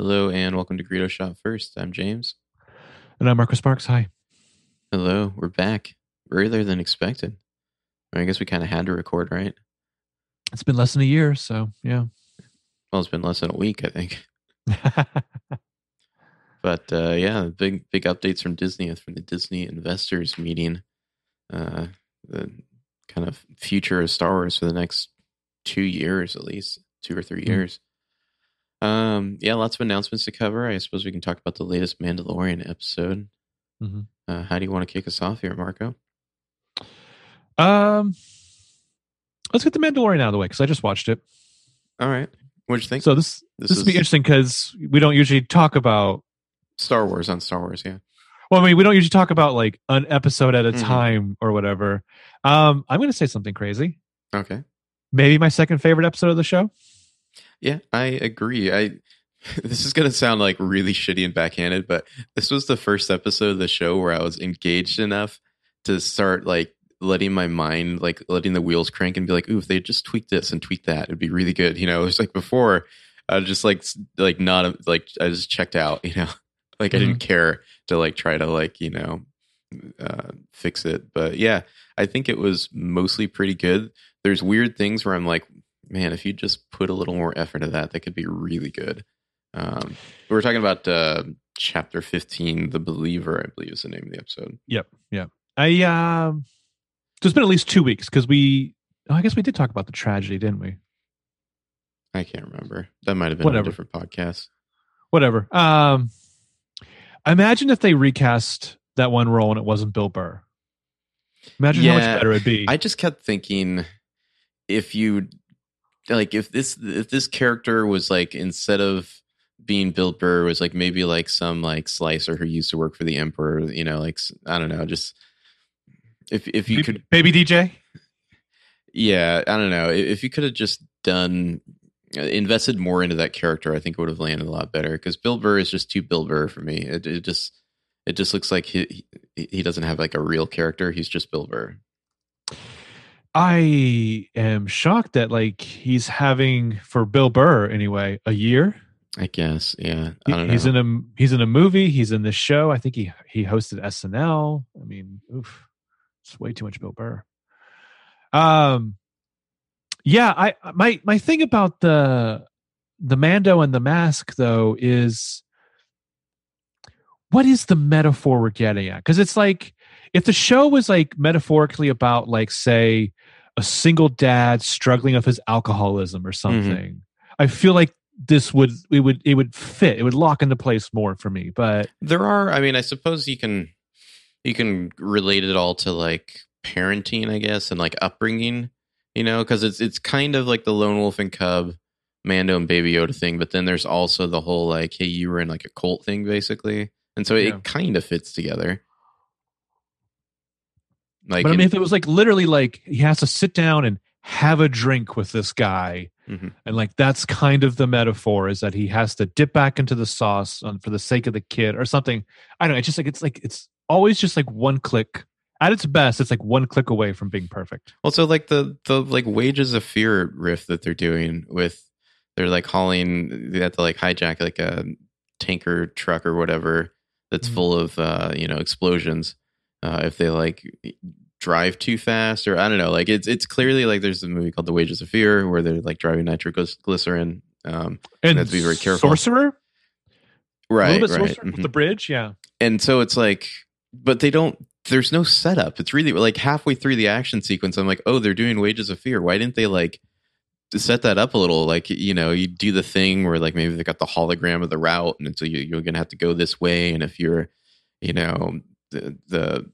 Hello and welcome to Greedo Shot First. I'm James. And I'm Marcus Sparks. Hi. Hello, we're back earlier than expected. I guess we kind of had to record, right? It's been less than a year, so yeah. Well, it's been less than a week, I think. but uh, yeah, big big updates from Disney from the Disney investors meeting. Uh, the kind of future of Star Wars for the next two years, at least two or 3 mm-hmm. Um, yeah, lots of announcements to cover. I suppose we can talk about the latest Mandalorian episode. Mm-hmm. Uh, how do you want to kick us off here, Marco? Um, let's get the Mandalorian out of the way because I just watched it. All right, what'd you think? So this this, this will be interesting because we don't usually talk about Star Wars on Star Wars. Yeah. Well, I mean, we don't usually talk about like an episode at a mm-hmm. time or whatever. Um, I'm going to say something crazy. Okay. Maybe my second favorite episode of the show. Yeah, I agree. I this is going to sound like really shitty and backhanded, but this was the first episode of the show where I was engaged enough to start like letting my mind like letting the wheels crank and be like, "Ooh, if they just tweak this and tweak that, it'd be really good." You know, it was like before I was just like like not like I just checked out. You know, like mm-hmm. I didn't mm-hmm. care to like try to like you know uh, fix it. But yeah, I think it was mostly pretty good. There's weird things where I'm like, man, if you just put a little more effort into that, that could be really good. Um, we are talking about uh, chapter 15, The Believer, I believe is the name of the episode. Yep. Yep. I, uh, so it's been at least two weeks because we, oh, I guess we did talk about the tragedy, didn't we? I can't remember. That might have been Whatever. a different podcast. Whatever. Um, imagine if they recast that one role and it wasn't Bill Burr. Imagine yeah, how much better it'd be. I just kept thinking if you like if this if this character was like instead of being Bill Burr was like maybe like some like slicer who used to work for the Emperor, you know, like I don't know, just if if you could baby DJ. Yeah, I don't know. If you could have just done uh, invested more into that character, I think it would have landed a lot better. Because Bill Burr is just too Bill Burr for me. It, it just it just looks like he he doesn't have like a real character. He's just Bill Burr. I am shocked that like he's having for Bill Burr anyway a year. I guess, yeah. I he's know. in a he's in a movie. He's in this show. I think he he hosted SNL. I mean, oof, it's way too much Bill Burr. Um, yeah. I my my thing about the the Mando and the mask though is what is the metaphor we're getting at? Because it's like if the show was like metaphorically about like say a single dad struggling with his alcoholism or mm-hmm. something, mm-hmm. I feel like this would it would it would fit it would lock into place more for me but there are i mean i suppose you can you can relate it all to like parenting i guess and like upbringing you know because it's it's kind of like the lone wolf and cub mando and baby yoda thing but then there's also the whole like hey you were in like a cult thing basically and so yeah. it kind of fits together like, but I mean, if it was like literally like he has to sit down and have a drink with this guy, mm-hmm. and like that's kind of the metaphor is that he has to dip back into the sauce on, for the sake of the kid or something. I don't know. It's just like it's like it's always just like one click. At its best, it's like one click away from being perfect. Also, like the the like wages of fear riff that they're doing with they're like hauling they have to like hijack like a tanker truck or whatever that's mm-hmm. full of uh you know explosions uh, if they like drive too fast or I don't know. Like it's it's clearly like there's a movie called The Wages of Fear where they're like driving nitroglycerin. Um, and have to be very careful. Sorcerer, right? right. Sorcerer mm-hmm. the bridge, yeah. And so it's like, but they don't. There's no setup. It's really like halfway through the action sequence. I'm like, oh, they're doing Wages of Fear. Why didn't they like? set that up a little like you know you do the thing where like maybe they got the hologram of the route and so you, you're gonna have to go this way and if you're you know the, the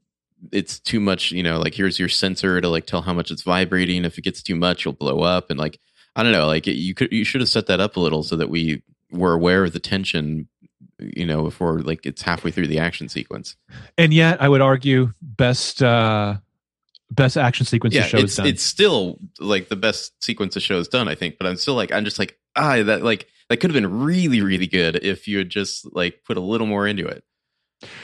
it's too much you know like here's your sensor to like tell how much it's vibrating. If it gets too much you'll blow up. And like i don't know like you could you should have set that up a little so that we were aware of the tension you know before like it's halfway through the action sequence. And yet i would argue best uh best action sequence yeah, show it's, done. it's still like the best sequence the show show's done i think. But i'm still like i'm just like ah that like that could have been really really good if you had just like put a little more into it.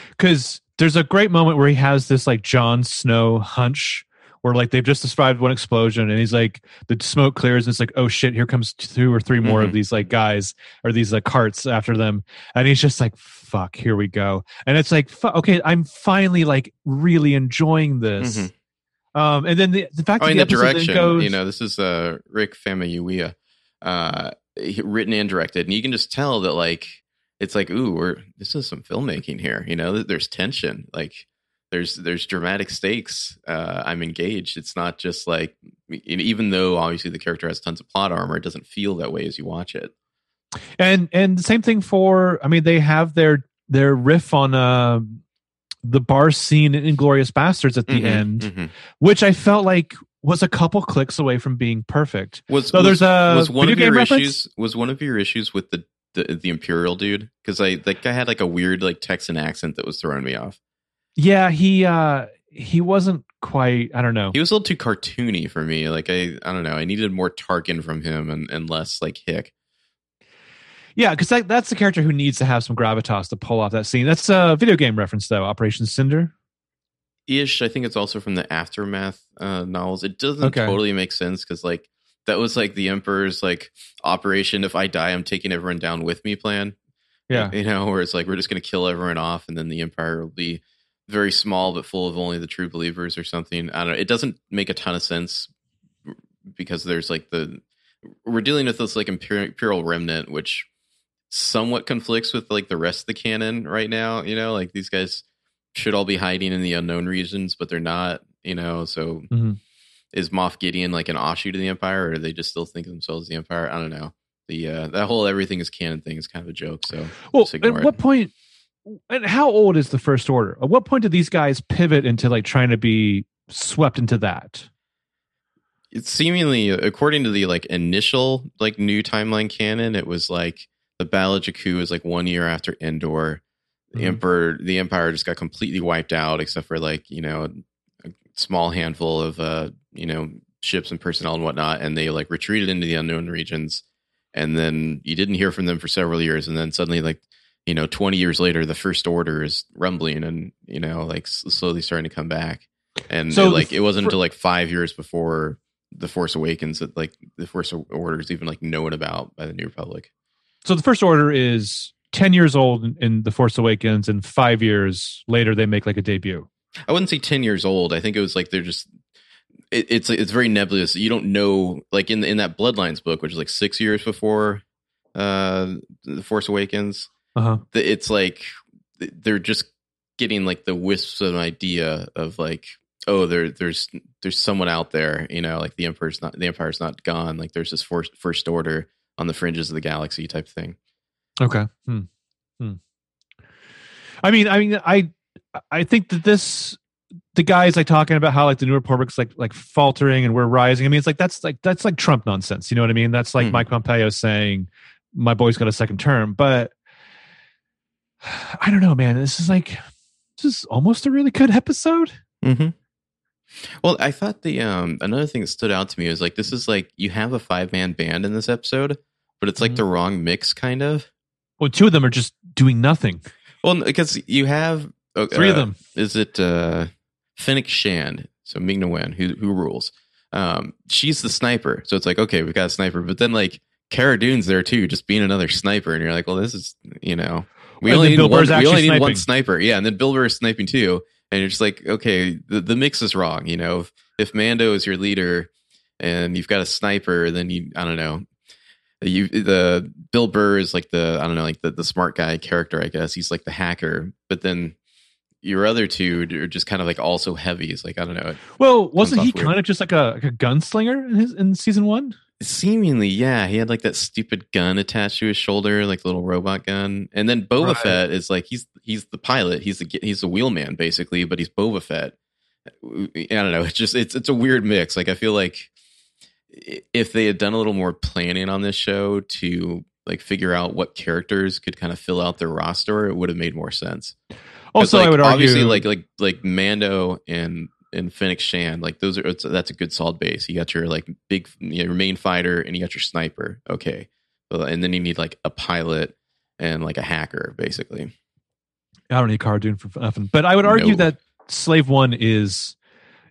Because there's a great moment where he has this like Jon Snow hunch where like they've just described one explosion and he's like the smoke clears and it's like oh shit here comes two or three more Mhm. of these like guys or these like carts after them and he's just like fuck here we go and it's like fu- okay i'm finally like really enjoying this Mhm. um and then the, the fact Oh, that the the direction, goes you know, this is uh, Rick Famuyiwa, uh, written and directed, and you can just tell that like it's like, ooh, we're this is some filmmaking here. You know, there's tension, like there's there's dramatic stakes. Uh, I'm engaged. It's not just like even though obviously the character has tons of plot armor, it doesn't feel that way as you watch it. and and the same thing for i mean they have their their riff on uh the bar scene in Inglourious Basterds at the Mhm, end, mhm. which I felt like was a couple clicks away from being perfect. Was So was, there's a was one of your reference? issues was one of your issues with the the, the Imperial dude because I that guy had like a weird like Texan accent that was throwing me off. Yeah, he uh he wasn't quite I don't know. He was a little too cartoony for me. Like I, I don't know. I needed more Tarkin from him and, and less like Hick. Yeah, because that, that's the character who needs to have some gravitas to pull off that scene. That's a video game reference though, Operation Cinder. Ish. I think it's also from the aftermath uh, novels. It doesn't Okay. totally make sense because like that was like the Emperor's like operation. If I die, I'm taking everyone down with me plan. Yeah. you know, where it's like we're just going to kill everyone off, and then the Empire will be very small but full of only the true believers or something. I don't know. It doesn't make a ton of sense because there's like the we're dealing with this like imperial, remnant, which somewhat conflicts with like the rest of the canon right now. You know, like these guys should all be hiding in the unknown regions, but they're not. You know, so Mhm. Is Moff Gideon like an offshoot of the Empire, or do they just still think of themselves as the Empire? I don't know. The uh, that whole everything is canon thing is kind of a joke. So Well, Just at it. what point and how old is the first order? At what point did these guys pivot into like trying to be swept into that? it's seemingly according to the like initial like new timeline canon it was like the battle of jakku was like one year after endor the Mhm. emperor the empire just got completely wiped out except for like you know a small handful of uh you know ships and personnel and whatnot and they like retreated into the unknown regions and then you didn't hear from them for several years and then suddenly like you know 20 years later the first order is rumbling and you know like slowly starting to come back. And So it, like it wasn't fir- until like five years before the force awakens that like the force order is even like known about by the new republic. So the first order is 10 years old in, in The Force Awakens and 5 years later they make like a debut. i wouldn't say 10 years old. I think it was like they're just it, it's it's very nebulous you don't know like in in that bloodlines book which is like six years before uh the force awakens Uh-huh. it's like they're just getting like the wisps of an idea of like oh there there's there's someone out there you know like the emperor's not the empire's not gone like there's this first first order on the fringes of the galaxy type thing Okay. Hmm. Hmm. I mean, I mean, I, I think that this, the guys like talking about how like the New Republic's like like faltering and we're rising. I mean, it's like that's like that's like Trump nonsense. You know what I mean? That's like Mhm. Mike Pompeo saying, "My boy's got a second term." But I don't know, man. This is like this is almost a really good episode. Mm-hmm. Well, I thought the um another thing that stood out to me was like this is like you have a five man band in this episode, but it's like Mhm. the wrong mix, kind of. Well, two of them are just doing nothing. Well, because you have uh, Three of uh, them. Is it uh Fennec Shand? So Ming Wen, who who rules? Um, she's the sniper. So it's like okay, we've got a sniper, but then like Cara Dune's there too, just being another sniper, and you're like, well, this is you know we And only need Bill one. Burr's We only need one sniper. Yeah, and then Bill Burr is sniping too, and you're just like, okay, the the mix is wrong. You know, if, if Mando is your leader and you've got a sniper, then you I don't know. You the Bill Burr is like the I don't know like the, the smart guy character I guess he's like the hacker but then your other two are just kind of like also heavy. It's like I don't know Well, wasn't he weird. kind of just like a like a gunslinger in his in season one? seemingly yeah. He had like that stupid gun attached to his shoulder like the little robot gun. And then Boba Right. Fett is like he's he's the pilot. He's the he's the wheelman basically but he's Boba Fett. I don't know. It's just it's it's a weird mix. Like I feel like if they had done a little more planning on this show to like figure out what characters could kind of fill out their roster it would have made more sense. 'Cause, Also, like, I would argue obviously like like like Mando and and Fennec Shand like those are it's, that's a good solid base. You got your like big you know, your main fighter and you got your sniper. Okay, and then you need like a pilot and like a hacker basically. I don't need Cara Dune for nothing. But I would argue No. that Slave One is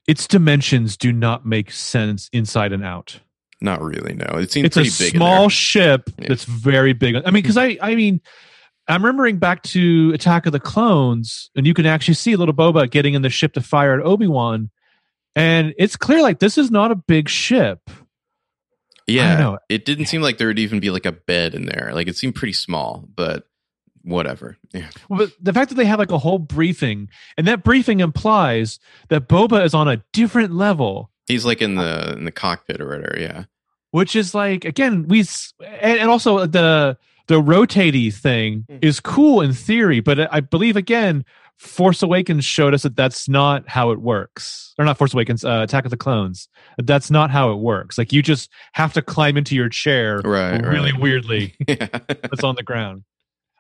its dimensions do not make sense inside and out. Not really. No, it seems It's a pretty big. in small ship Yeah. that's very big. I mean, because I, I mean, I'm remembering back to Attack of the Clones, and you can actually see little Boba getting in the ship to fire at Obi Wan, and it's clear like this is not a big ship. Yeah, it didn't seem like there would even be like a bed in there. Like it seemed pretty small, but whatever. Yeah, But the fact that they have like a whole briefing, and that briefing implies that Boba is on a different level, he's like in the in the cockpit or whatever. Yeah, which is like again we and, and also the the rotatey thing Hmm. is cool in theory, but I believe again Force Awakens showed us that that's not how it works, or not Force Awakens, uh, Attack of the Clones. That's not how it works. Like you just have to climb into your chair right. really right. weirdly. yeah. That's on the ground.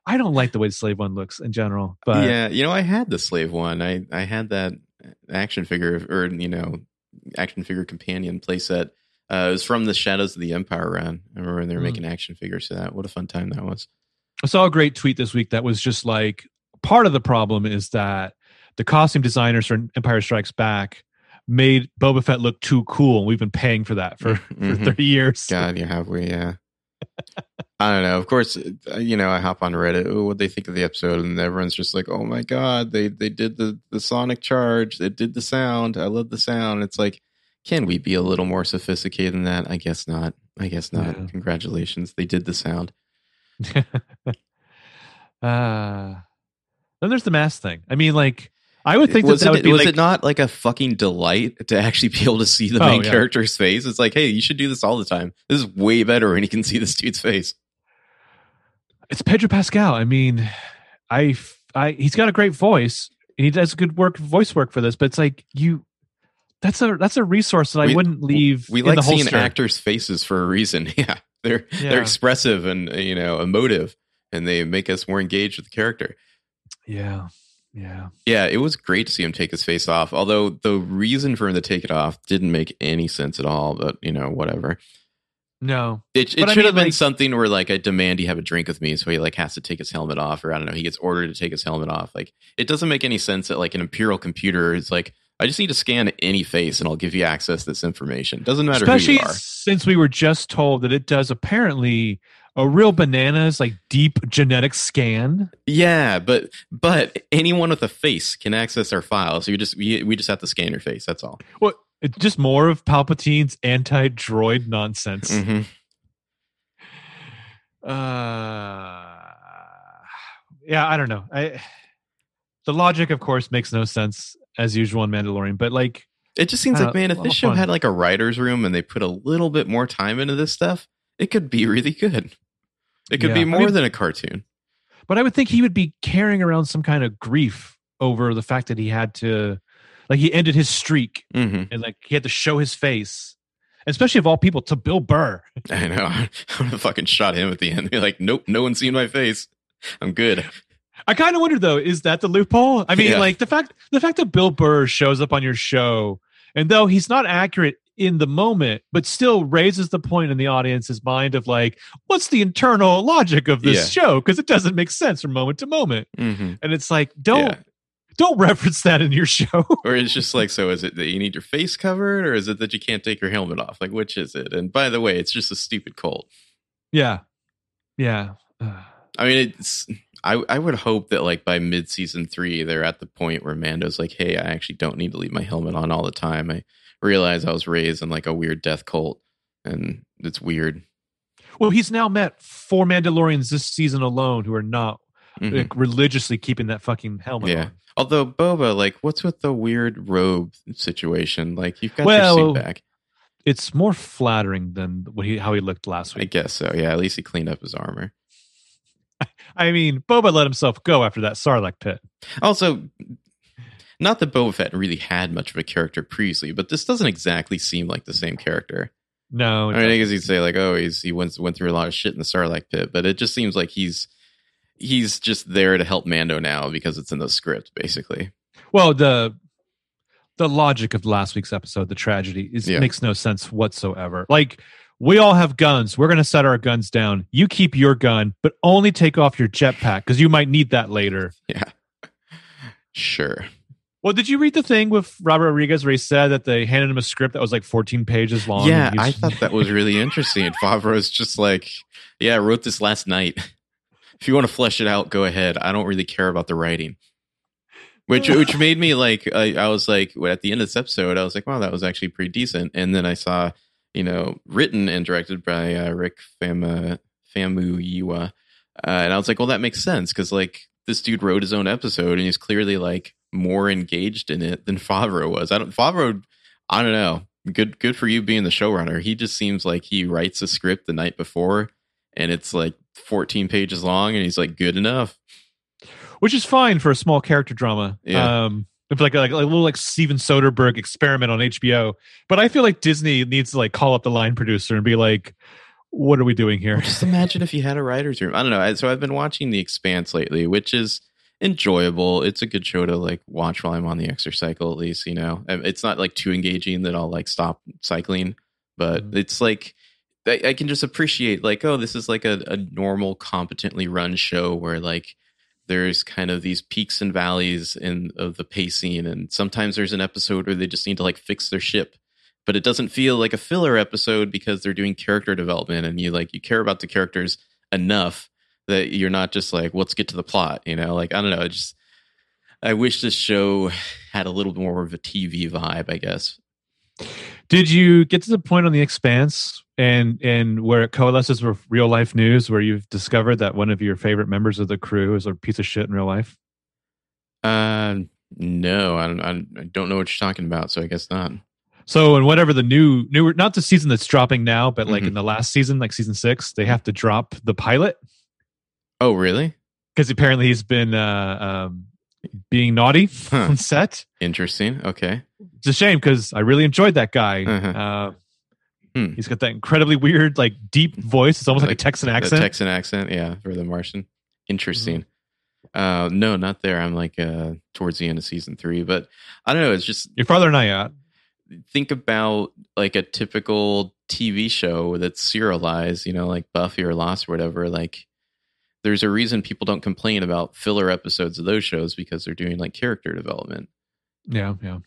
I don't like the way the Slave One looks in general, but yeah, you know, I had the slave one. I I had that action figure or you know action figure companion playset. Uh, it was from the Shadows of the Empire run. I remember when they were Mm. making action figures to that. What a fun time that was. I saw a great tweet this week that was just like part of the problem is that the costume designers for Empire Strikes Back made Boba Fett look too cool, and we've been paying for that for, for Mhm. 30 years. God, you have we? Yeah. I don't know. Of course, uh, you know, I hop on Reddit. Oh, what they think of the episode, and everyone's just like, "Oh my god, they they did the the sonic charge. They did the sound. I love the sound." It's like, can we be a little more sophisticated than that? I guess not. I guess not. Yeah. Congratulations, they did the sound. uh, then there's the mask thing. I mean, like, I would think was that, that it would be was like, it not like a fucking delight to actually be able to see the Oh, main yeah. character's face? It's like, hey, you should do this all the time. This is way better when you can see this dude's face. it's Pedro Pascal. I mean, I, I he's got a great voice and he does good work, voice work for this, but it's like you, that's a, that's a resource that I wouldn't leave. We like the seeing actors' faces for a reason. Yeah, they're Yeah. they're expressive and you know emotive, and they make us more engaged with the character. Yeah. Yeah. Yeah, it was great to see him take his face off. Although the reason for him to take it off didn't make any sense at all. But you know, whatever. No. It, it But I should mean, have been like- something where like I demand he have a drink with me, so he like has to take his helmet off, or I don't know, he gets ordered to take his helmet off. Like it doesn't make any sense that like an imperial computer is like I just need to scan any face and I'll give you access to this information. Doesn't matter Especially who you are. since we were just told that it does apparently a real bananas, like deep genetic scan. Yeah, but but anyone with a face can access our file. So you just we, we just have to scan your face. That's all. Well, It's just more of Palpatine's anti-droid nonsense. Mhm. Uh, yeah, I don't know. I the logic, of course, makes no sense as usual in Mandalorian, but like, It just seems Uh, like man, if this show fun. had like a writer's room and they put a little bit more time into this stuff, it could be really good. It could Yeah. be I more mean- than a cartoon. but I would think he would be carrying around some kind of grief over the fact that he had to, like, he ended his streak hmm and like he had to show his face, especially of all people to Bill Burr. I know. I would have fucking shot him at the end. Like, nope, no one's seen my face. I'm good. I kind of wonder though, is that the loophole? I mean, Yeah. like the fact the fact that Bill Burr shows up on your show, and though he's not accurate in the moment, but still raises the point in the audience's mind of like, what's the internal logic of this Yeah. show? Because it doesn't make sense from moment to moment. hmm And it's like, don't Yeah. don't reference that in your show. Or it's just like, so is it that you need your face covered, or is it that you can't take your helmet off? Like, which is it? And by the way, it's just a stupid cult. yeah. Yeah. Uh, I mean, it's. I I would hope that like by mid season three, they're at the point where Mando's like, "Hey, I actually don't need to leave my helmet on all the time. I realize I was raised in like a weird death cult, and it's weird." well, he's now met four Mandalorians this season alone who are not Mhm. like, religiously keeping that fucking helmet Yeah. on. Although Boba, like, what's with the weird robe situation? Like, you've got Well, your suit back. It's more flattering than what he how he looked last week. I guess so. Yeah, at least he cleaned up his armor. I mean, Boba let himself go after that Sarlacc pit. Also, not that Boba Fett really had much of a character previously, but this doesn't exactly seem like the same character. No, I mean, I guess you'd say like, oh, he's he went went through a lot of shit in the Sarlacc pit, but it just seems like he's he's just there to help Mando now because it's in the script, basically. well, the the logic of last week's episode, the tragedy, is Yeah. makes no sense whatsoever. Like we all have guns. We're gonna set our guns down. You keep your gun, but only take off your jetpack because you might need that later. Yeah, sure. Well, did you read the thing with Robert Rodriguez where he said that they handed him a script that was like 14 pages long? Yeah, and I thought that was really interesting. Favreau's just like, yeah, I wrote this last night. If you want to flesh it out, go ahead. I don't really care about the writing. Which which made me like I, I was like at the end of this episode I was like wow that was actually pretty decent and then I saw you know written and directed by uh, Rick Fama Famuyiwa. Uh, and I was like well that makes sense because like this dude wrote his own episode and he's clearly like more engaged in it than Favreau was. I don't Favreau I don't know. Good good for you being the showrunner. He just seems like he writes a script the night before and it's like 14 pages long and he's like good enough. Which is fine for a small character drama. Yeah. Um, it's like, like a little like Steven Soderbergh experiment on HBO. But I feel like Disney needs to like call up the line producer and be like, "What are we doing here?" Just imagine if you had a writer's room. I don't know. So I've been watching The Expanse lately, which is enjoyable. It's a good show to like watch while I'm on the exercise cycle, at least, you know. It's not like too engaging that I'll like stop cycling, but Mhm. it's like I, I can just appreciate like, oh, this is like a, a normal, competently run show where like there's kind of these peaks and valleys in of the pacing and sometimes there's an episode where they just need to like fix their ship. But it doesn't feel like a filler episode because they're doing character development and you like you care about the characters enough that you're not just like let's get to the plot you know? Like i don't know just i wish this show had a little more of a tv vibe i guess. Did you get to the point on the Expanse and and where it coalesces with real life news, where you've discovered that one of your favorite members of the crew is a piece of shit in real life? uh no I don't, I don't know what you're talking about so i guess not So, in whatever the new new not the season that's dropping now, but like Mhm. in the last season, like season six, they have to drop the pilot oh really because apparently he's been uh, um, being naughty Huh. on set. interesting okay It's a shame because I really enjoyed that guy. Uh-huh. Uh, Hmm. He's got that incredibly weird, like deep voice. It's almost like, Like a Texan accent. Mm-hmm. texan accent yeah for the martian interesting uh no not there i'm like uh towards the end of season three but i don't know it's just your father and I am. think about like a typical TV show that's serialized, you know, like Buffy or Lost or whatever, like there's a reason people don't complain about filler episodes of those shows because they're doing like character development. Yeah, yeah.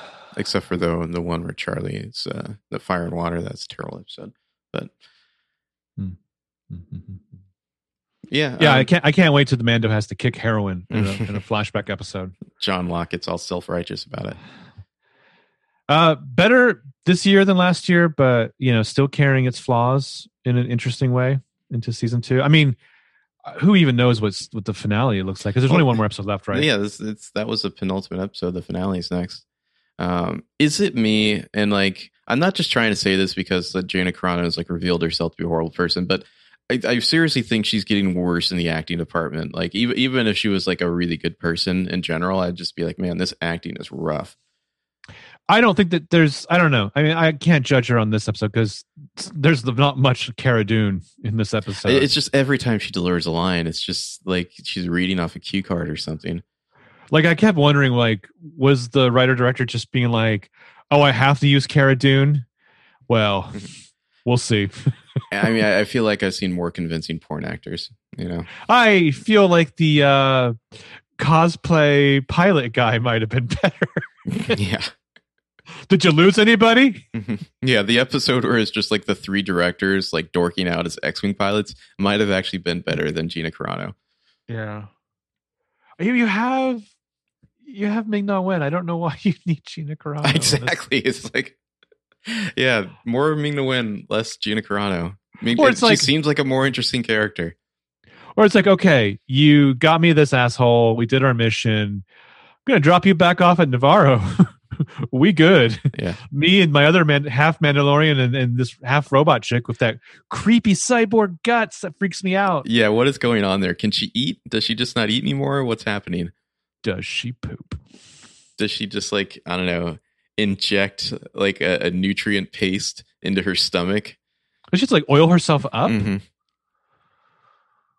Except for the the one where Charlie is uh the fire and water, that's a terrible episode. But yeah, yeah, um, I can't. I can't wait till the Mando has to kick heroin in a, in a flashback episode. John Lockett's all self righteous about it. Uh, better this year than last year, but you know, still carrying its flaws in an interesting way into season two. I mean, uh, who even knows what's what the finale looks like? Because there's only one more episode left, right? Yeah, this, it's that was the penultimate episode. The finale's next. Um, is it me? And like, I'm not just trying to say this because uh, Gina Carano has like revealed herself to be a horrible person, but I, I seriously think she's getting worse in the acting department. Like, even even if she was like a really good person in general, I'd just be like, man, this acting is rough. I don't think that there's. I don't know. I mean, I can't judge her on this episode because there's not much Cara Dune in this episode. it's just every time she delivers a line, it's just like she's reading off a cue card or something. Like I kept wondering, like, was the writer director just being like, "Oh, I have to use Cara Dune"? Well, we'll see. I mean, I, feel like I've seen more convincing porn actors. You know, I feel like the uh, cosplay pilot guy might have been better. yeah. Did you lose anybody? Mhm. Yeah, the episode where it's just like the three directors like dorking out as X-wing pilots might have actually been better than Gina Carano. Yeah. You you have you have Ming Na Wen. I don't know why you need Gina Carano. exactly, it's like yeah, more Ming Na Wen, less Gina Carano. Mean, Or it's like- seems like a more interesting character. Or it's like, okay, you got me this asshole. We did our mission. I'm gonna drop you back off at Navarro. we good. Yeah. Me and my other man, half Mandalorian and, and this half robot chick with that creepy cyborg guts that freaks me out. Yeah, what is going on there? Can she eat? Does she just not eat anymore? What's happening? Does she poop? Does she just like I don't know, inject like a, a nutrient paste into her stomach? Does she just like oil herself up? Mhm.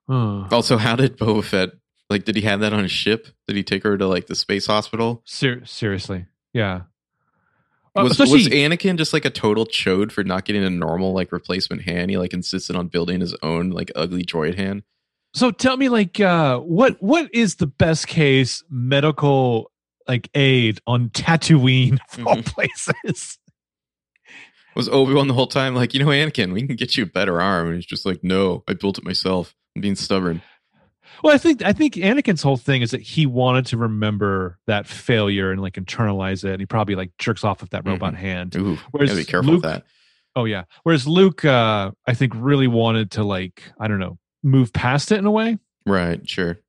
Oh. Also, how did Boba Fett like? Did he have that on his ship? Did he take her to like the space hospital? Ser- seriously, yeah. Uh, was, especially- was Anakin just like a total chode for not getting a normal like replacement hand? He like insisted on building his own like ugly droid hand. So tell me, like, uh, what what is the best case medical like aid on Tatooine of all Mhm. places? Was Obi Wan the whole time like, you know, Anakin, we can get you a better arm? And he's just like, no, I built it myself. I'm being stubborn. Well, I think I think Anakin's whole thing is that he wanted to remember that failure and like internalize it. And he probably like jerks off with that robot hand. Ooh, Whereas gotta be careful Luke, with that. Oh yeah. Whereas Luke, uh, I think really wanted to like I don't know move past it in a way. Right, sure.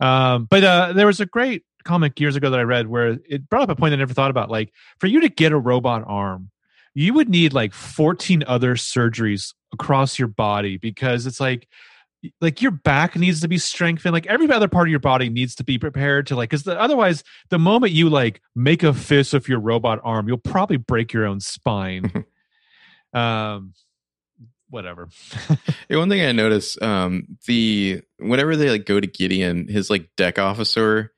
Um, but uh, there was a great comic years ago that I read where it brought up a point I never thought about. Like for you to get a robot arm, you would need like 14 other surgeries across your body because it's like like your back needs to be strengthened like every other part of your body needs to be prepared to like because otherwise the moment you like make a fist of your robot arm you'll probably break your own spine um whatever Yeah, one thing I noticed, um, the whenever they like go to Gideon, his like deck officer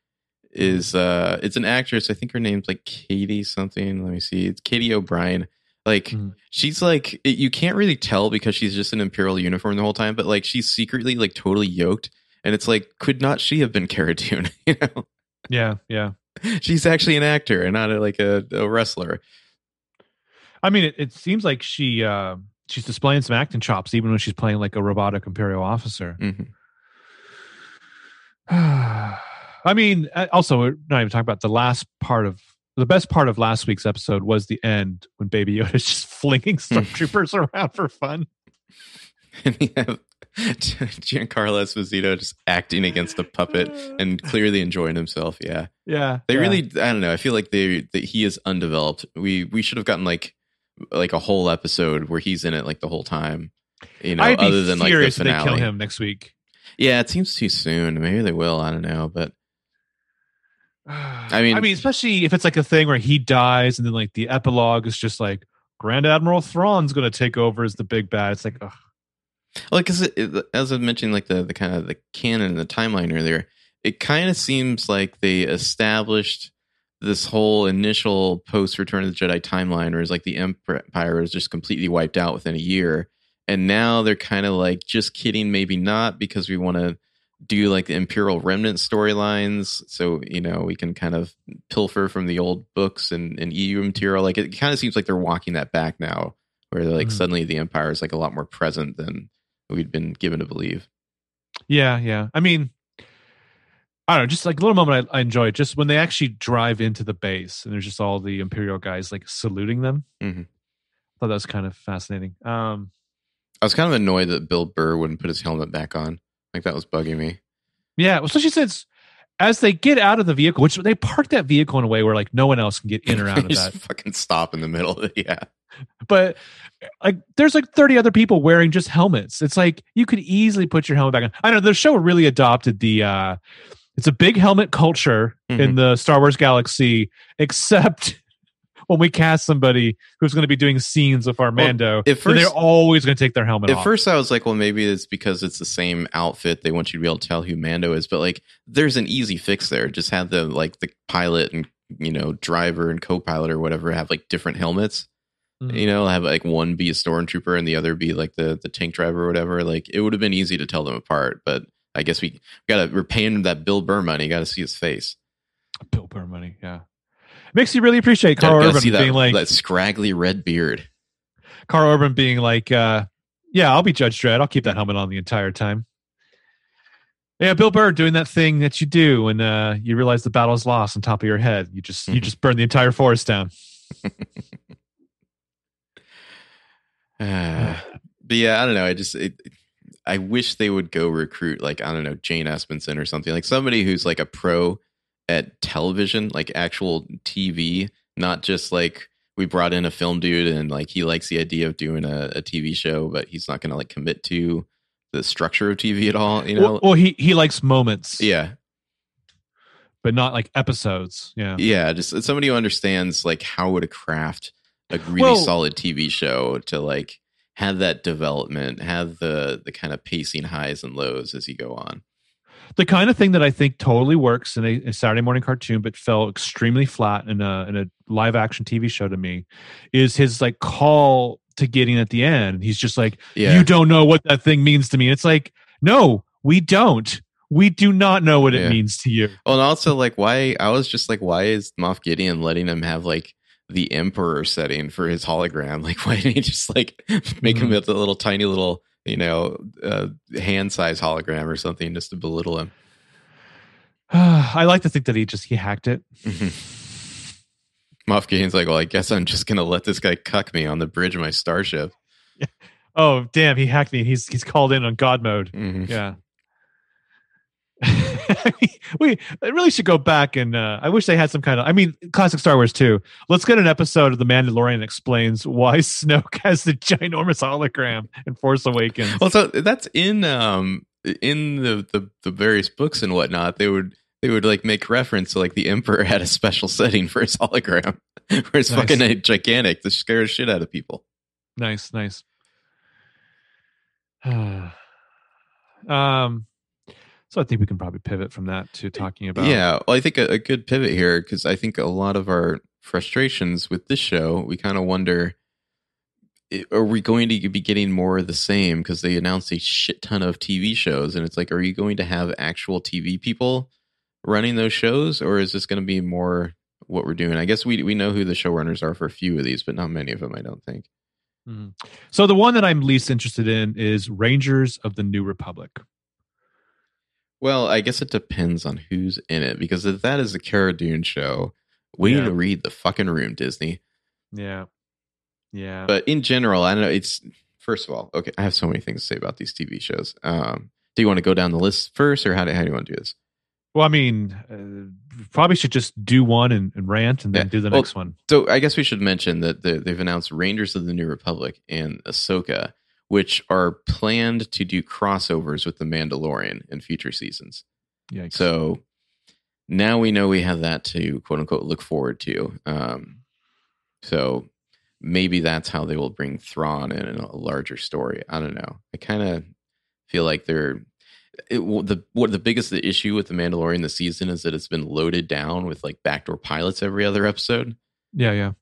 is uh it's an actress. I think her name's like Katie something. Let me see. It's Katie O'Brien. Like Mhm. she's like it, you can't really tell because she's just in imperial uniform the whole time, but like she's secretly like totally yoked. And it's like, could not she have been Cara Dune? you know, yeah yeah she's actually an actor and not a, like a, a wrestler. I mean, it, it seems like she uh, she's displaying some acting chops, even when she's playing like a robotic imperial officer. Mhm. I mean, uh, also we're not even talking about the last part of the best part of last week's episode was the end when Baby Yoda is just flinging stormtroopers around for fun. And you have Giancarlo Esposito just acting against a puppet and clearly enjoying himself. Yeah, Yeah, they yeah. really. I don't know. I feel like they that he is undeveloped. We we should have gotten like like a whole episode where he's in it like the whole time. You know, I'd other than like the if they kill him next week. Yeah, it seems too soon. Maybe they will. I don't know, but I mean- I mean, especially if it's like a thing where he dies and then like the epilogue is just like Grand Admiral Thrawn's going to take over as the big bad. It's like, ugh. Well, because as I mentioned, like the the kind of the canon and the timeline earlier, it kind of seems like they established this whole initial post Return of the Jedi timeline, where it's like the Empire is just completely wiped out within a year, and now they're kind of like just kidding, maybe not, because we want to do like the Imperial Remnant storylines, so you know we can kind of pilfer from the old books and, and EU material. Like it kind of seems like they're walking that back now, where they're like Mhm. suddenly the Empire is like a lot more present than we'd been given to believe. Yeah, yeah. I mean, I don't know, just like a little moment I, I enjoy just when they actually drive into the base and there's just all the Imperial guys like saluting them. Mhm. I thought that was kind of fascinating. Um, I was kind of annoyed that Bill Burr wouldn't put his helmet back on. Like that was bugging me. yeah, well, especially since as they get out of the vehicle, which they park that vehicle in a way where like no one else can get in or out of that. fucking stop in the middle of it. Yeah. But like, there's like 30 other people wearing just helmets. It's like you could easily put your helmet back on. I know the show really adopted the. uh It's a big helmet culture in Mhm. the Star Wars galaxy, except when we cast somebody who's going to be doing scenes with Armando. at first- they're always going to take their helmet off. At off. first, I was like, well, maybe it's because it's the same outfit. They want you to be able to tell who Mando is. But like, there's an easy fix there. Just have the like the pilot and you know driver and co-pilot or whatever have like different helmets. Mhm. You know, have like one be a stormtrooper and the other be like the the tank driver or whatever. Like, it would have been easy to tell them apart. But I guess we got to we're paying that Bill Burr money. Got to see his face. Bill Burr money, yeah. Makes you really appreciate Karl gotta Urban see that, being like that scraggly red beard. Karl Urban being like, uh, yeah, I'll be Judge Dredd. I'll keep that helmet on the entire time. Yeah, Bill Burr doing that thing that you do when uh, you realize the battle's lost on top of your head. You just you Mhm. just burn the entire forest down. Uh, but yeah, I don't know. I just it, I wish they would go recruit like I don't know Jane Espenson or something like somebody who's like a pro at television, like actual TV, not just like we brought in a film dude and like he likes the idea of doing a, a TV show, but he's not going to like commit to the structure of TV at all. You know? Well, well, he he likes moments, yeah, but not like episodes. Yeah, yeah. Just somebody who understands like how would to craft a really Well- solid TV show to like have that development, have the the kind of pacing highs and lows as you go on. the kind of thing that I think totally works in a, a Saturday morning cartoon, but fell extremely flat in a in a live action TV show to me, is his like call to Gideon at the end. He's just like, Yeah, you don't know what that thing means to me. It's like, no, we don't. We do not know what it means to you. Well, and also like why I was just like, why is Moff Gideon letting him have like the Emperor setting for his hologram? Like, why didn't he just like make him Mhm. with a little tiny little you know uh, hand size hologram or something just to belittle him? I like to think that he just he hacked it. Moff Gideon's like, well, I guess I'm just gonna let this guy cuck me on the bridge of my starship. Oh damn, he hacked me. He's he's called in on God mode. Mhm. Yeah. we I really should go back and uh, I wish they had some kind of I mean classic Star Wars too. Let's get an episode of The Mandalorian that explains why Snoke has the ginormous hologram in Force Awakens. Well, so that's in um in the, the the various books and whatnot. They would they would like make reference to like the emperor had a special setting for his hologram, where it's Nice. fucking gigantic to scare the shit out of people. nice, nice. um so I think we can probably pivot from that to talking about Yeah, well, I think a, a good pivot here because I think a lot of our frustrations with this show, we kind of wonder. Are we going to be getting more of the same? Because they announced a shit ton of TV shows, and it's like, are you going to have actual TV people running those shows, or is this going to be more what we're doing? I guess we we know who the showrunners are for a few of these, but not many of them. I don't think. Mhm. So the one that I'm least interested in is Rangers of the New Republic. Well, I guess it depends on who's in it because if that is a Cara Dune show, we Yeah. need to read the fucking room, Disney. Yeah. Yeah. But in general, I don't know. It's first of all, okay. I have so many things to say about these TV shows. Um, do you want to go down the list first, or how do how do you want to do this? well, I mean, uh, probably should just do one and, and rant and then Yeah. do the Well, next one. So I guess we should mention that the, they've announced Rangers of the New Republic and Ahsoka, which are planned to do crossovers with the Mandalorian in future seasons. Yikes. So now we know we have that to quote unquote look forward to. Um, so maybe that's how they will bring Thrawn in a larger story. I don't know. I kind of feel like they're it, the what the biggest issue with the Mandalorian this season is that it's been loaded down with like backdoor pilots every other episode. yeah, yeah.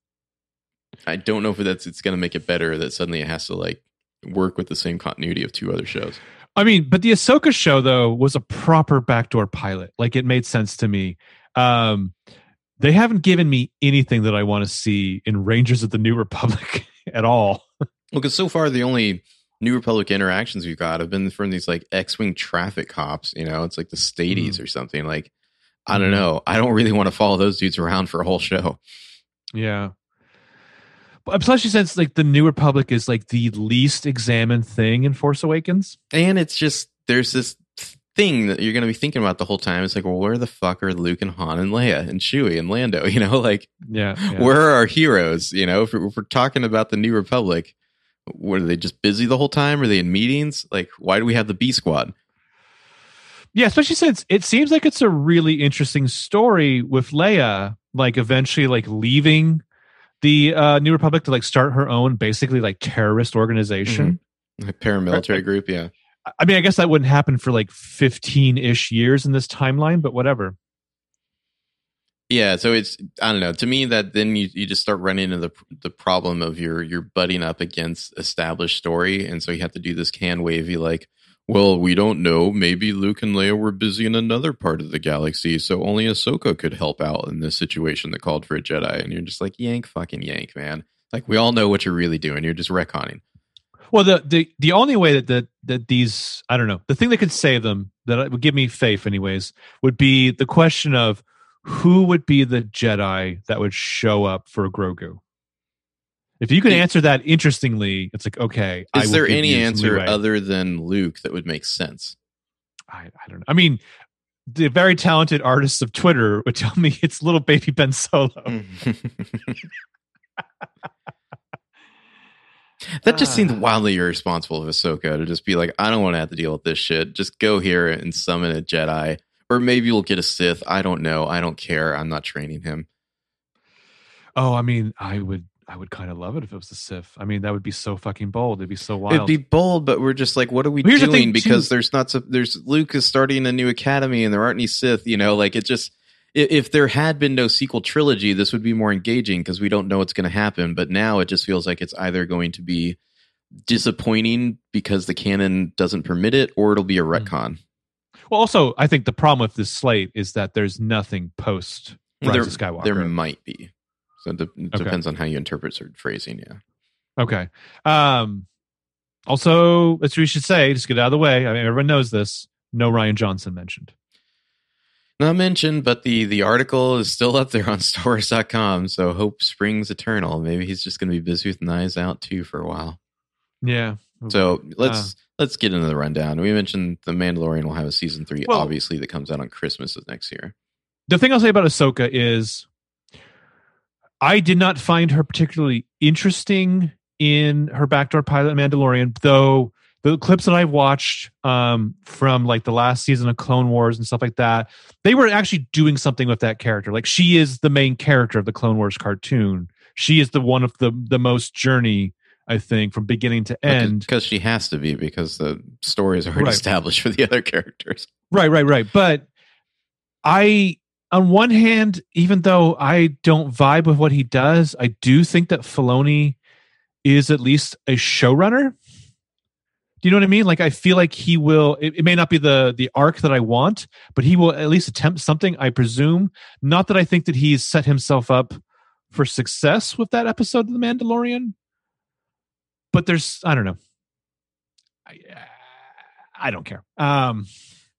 I don't know if that's it's going to make it better that suddenly it has to like work with the same continuity of two other shows. I mean, but the Ahsoka show though was a proper backdoor pilot. Like it made sense to me. Um, they haven't given me anything that I want to see in Rangers of the New Republic at all. Well, because so far the only New Republic interactions we've got have been from these like X-wing traffic cops. You know, it's like the Stadies or something. Like, I don't Mhm. know. I don't really want to follow those dudes around for a whole show. Yeah. Especially since like the New Republic is like the least examined thing in Force Awakens. And it's just there's this thing that you're going to be thinking about the whole time. It's like, well, where the fuck are Luke and Han and Leia and Chewie and Lando? You know, like Yeah. yeah. where are our heroes? You know, if we're, if we're talking about the New Republic, were they just busy the whole time? Are they in meetings? Like, why do we have the B Squad? Yeah, especially since it seems like it's a really interesting story with Leia, like eventually like leaving the uh, New Republic to like start her own basically like terrorist organization. Like paramilitary group, yeah. I- mean, I guess that wouldn't happen for like 15 ish years in this timeline, but whatever. Yeah, so it's I don't know. To me, that then you, you just start running into the the problem of you're you're butting up against established story, and so you have to do this can wavy like, well, we don't know. Maybe Luke and Leia were busy in another part of the galaxy, so only Ahsoka could help out in this situation that called for a Jedi. And you're just like, yank, fucking yank, man. Like we all know what you're really doing. You're just retconning. Well, the the the only way that that that these I don't know the thing that could save them that would give me faith, anyways, would be the question of who would be the Jedi that would show up for Grogu. If you can answer that interestingly, it's like okay. I Is there any answer leeway. other than Luke that would make sense? I, I don't know. I mean, the very talented artists of Twitter would tell me it's little baby Ben Solo. that just seems Ah. wildly irresponsible of Ahsoka to just be like, I don't want to have to deal with this shit. Just go here and summon a Jedi. Or maybe we'll get a Sith. I don't know. I don't care. I'm not training him. Oh, I mean, I would I would kind of love it if it was a Sith. I mean, that would be so fucking bold. It'd be so wild. It'd be bold, but we're just like, what are we here's the doing? thing, because too. there's not so there's Luke is starting a new academy and there aren't any Sith, you know, like it just if there had been no sequel trilogy, this would be more engaging because we don't know what's going to happen. But now it just feels like it's either going to be disappointing because the canon doesn't permit it, or it'll be a Hmm. retcon. Well, also, I think the problem with this slate is that there's nothing post Rise there, Skywalker. there might be. So it de- it Okay. depends on how you interpret certain phrasing. Yeah. Okay. Um, also, that's what we should say. Just get out of the way. I mean, everyone knows this. No Rian Johnson mentioned. Not mentioned, but the the article is still up there on stars.com. So hope springs eternal. Maybe he's just going to be busy with Knives Out too for a while. Yeah. So let's Uh. let's get into the rundown. We mentioned the Mandalorian will have a season three, Well- obviously that comes out on Christmas of next year. the thing I'll say about Ahsoka is I did not find her particularly interesting in her backdoor pilot Mandalorian, though the clips that I've watched um, from like the last season of Clone Wars and stuff like that, they were actually doing something with that character. Like she is the main character of the Clone Wars cartoon. She is the one of the the most journey, I think, from beginning to end. because she has to be because the story is already Right. established for the other characters. Right, right, right. But I, on one hand, even though I don't vibe with what he does, I do think that Filoni is at least a showrunner. Do you know what I mean? Like I feel like he will. It, it may not be the the arc that I want, but he will at least attempt something. I presume. Not that I think that he's set himself up for success with that episode of The Mandalorian, but there's I don't know. I, I don't care. Um,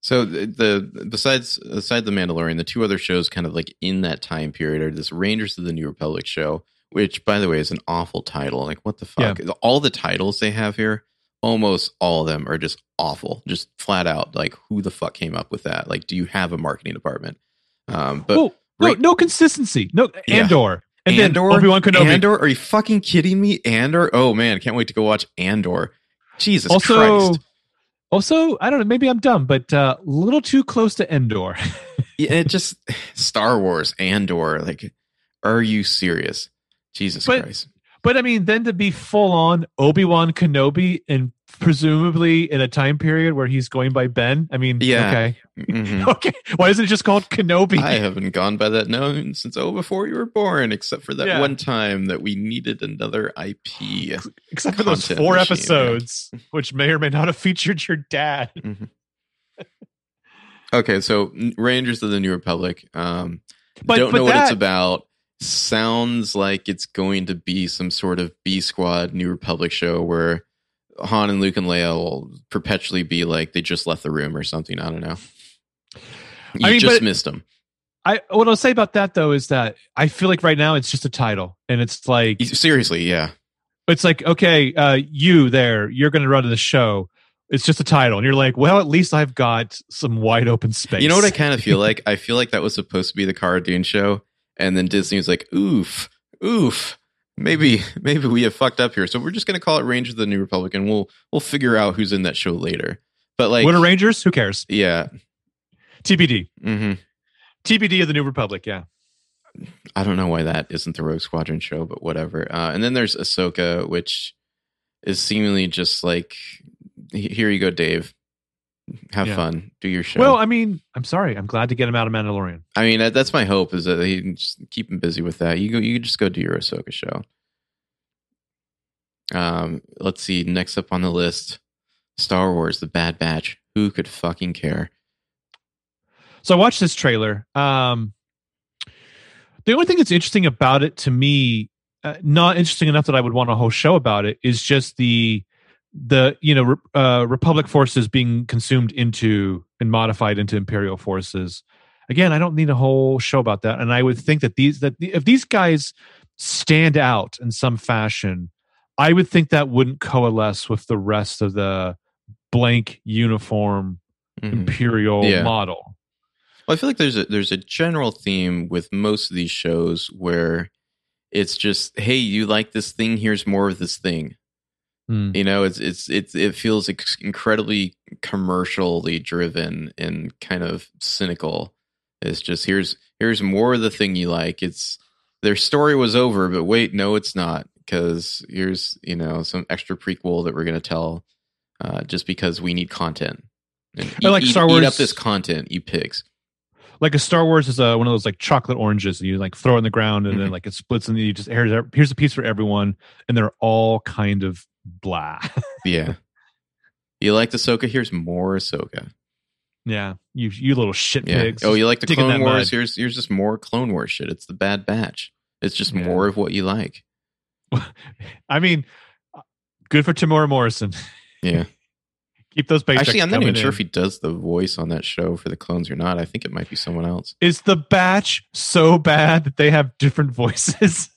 So the, the besides aside the Mandalorian, the two other shows kind of like in that time period are this Rangers of the New Republic show, which by the way is an awful title. Like what the fuck? All the titles they have here, almost all of them are just awful, just flat out. Like who the fuck came up with that? Like, do you have a marketing department? Um, but well, no, right- no consistency. No Yeah. Andor. And Andor, then Obi Wan Kenobi. Andor, are you fucking kidding me? Andor, oh man, can't wait to go watch Andor. Jesus also, Christ! Also, I don't know. Maybe I'm dumb, but a little too close to Endor. Yeah, it just Star Wars Andor. Like, are you serious? Jesus But- Christ! but I mean, then to be full on Obi Wan Kenobi and presumably in a time period where he's going by Ben. I mean, Yeah. okay, Mhm. okay. Why isn't it just called Kenobi? I haven't gone by that known since oh before you were born, except for that Yeah. one time that we needed another IP. Except for those four machine, episodes, which may or may not have featured your dad. Okay, so Rangers of the New Republic. Um, But- don't but know what it's about. Sounds like it's going to be some sort of B Squad New Republic show where Han and Luke and Leia will perpetually be like they just left the room or something. I don't know. You I mean, just missed them. I what I'll say about that though is that I feel like right now it's just a title, and it's like Seriously, yeah. it's like okay uh you there you're gonna run the show it's just a title and you're like well at least i've got some wide open space You know what I kind of feel like? I feel like that was supposed to be the Cara Dune show, and then Disney was like, "Oof, oof, maybe, maybe we have fucked up here." So we're just gonna call it Rangers of the New Republic, and we'll we'll figure out who's in that show later. But like, what are rangers who cares yeah, tbd hmm tbd of the new republic yeah I don't know why that isn't the Rogue Squadron show, but whatever. Uh, and then there's Ahsoka, which is seemingly just like, here you go, Dave. Have Yeah. fun, do your show. well i mean i'm sorry i'm glad to get him out of mandalorian I mean, that's my hope is that he can just keep him busy with that. You go, you just go do your Ahsoka show. Um, let's see. Next up on the list, Star Wars: The Bad Batch. Who could fucking care? so i watched this trailer um the only thing that's interesting about it to me uh, not interesting enough that i would want a whole show about it is just the the you know re- uh, republic forces being consumed into and modified into imperial forces again i don't need a whole show about that and i would think that these that if these guys stand out in some fashion i would think that wouldn't coalesce with the rest of the blank uniform Mhm. imperial Yeah. model Well, I feel like there's a there's a general theme with most of these shows where it's just, hey, you like this thing? Here's more of this thing. Hmm. You know, it's it's it's it feels ex- incredibly commercially driven and kind of cynical. It's just here's here's more of the thing you like. It's their story was over, but wait, no, it's not because here's you know some extra prequel that we're gonna tell uh, just because we need content. And I like eat, Star eat Wars- up this content, you pigs. like a Star Wars is a, one of those like chocolate oranges that you like throw in the ground and then Mhm. like it splits and you just here's here's a piece for everyone and they're all kind of blah. Yeah. you like the Ahsoka? Here's more Ahsoka. Yeah, you you little shit Yeah. pigs. Oh, you like the Clone Wars? mud. Here's here's just more Clone Wars shit. It's the Bad Batch. It's just Yeah. more of what you like. I mean, uh, good for Temuera Morrison. Yeah. Keep those paychecks Actually, I'm not even sure in. if he does the voice on that show for the clones or not. I think it might be someone else. Is the batch so bad that they have different voices?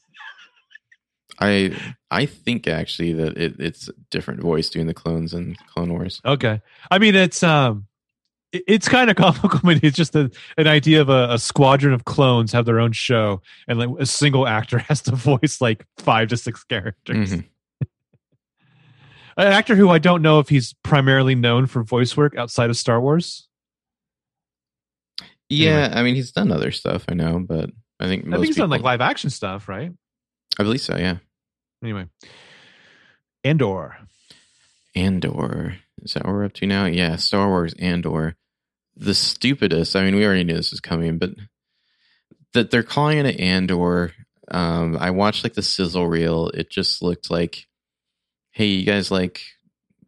I I think actually that it, it's a different voice doing the clones and Clone Wars. okay. I mean, it's um, it- it's kind of comical. Mean, it's just a, an idea of a, a squadron of clones have their own show, and like a single actor has to voice like five to six characters. Mhm. An actor who I don't know if he's primarily known for voice work outside of Star Wars. Yeah, I mean he's done other stuff. I know, but I think most I think he's done like live action stuff, right? I believe so. Yeah, Anyway, Andor. Andor. Is that what we're up to now? Yeah, Star Wars Andor. The stupidest. I mean, we already knew this was coming, but that they're calling it an Andor. Um, I watched like the sizzle reel. It just looked like, hey, you guys like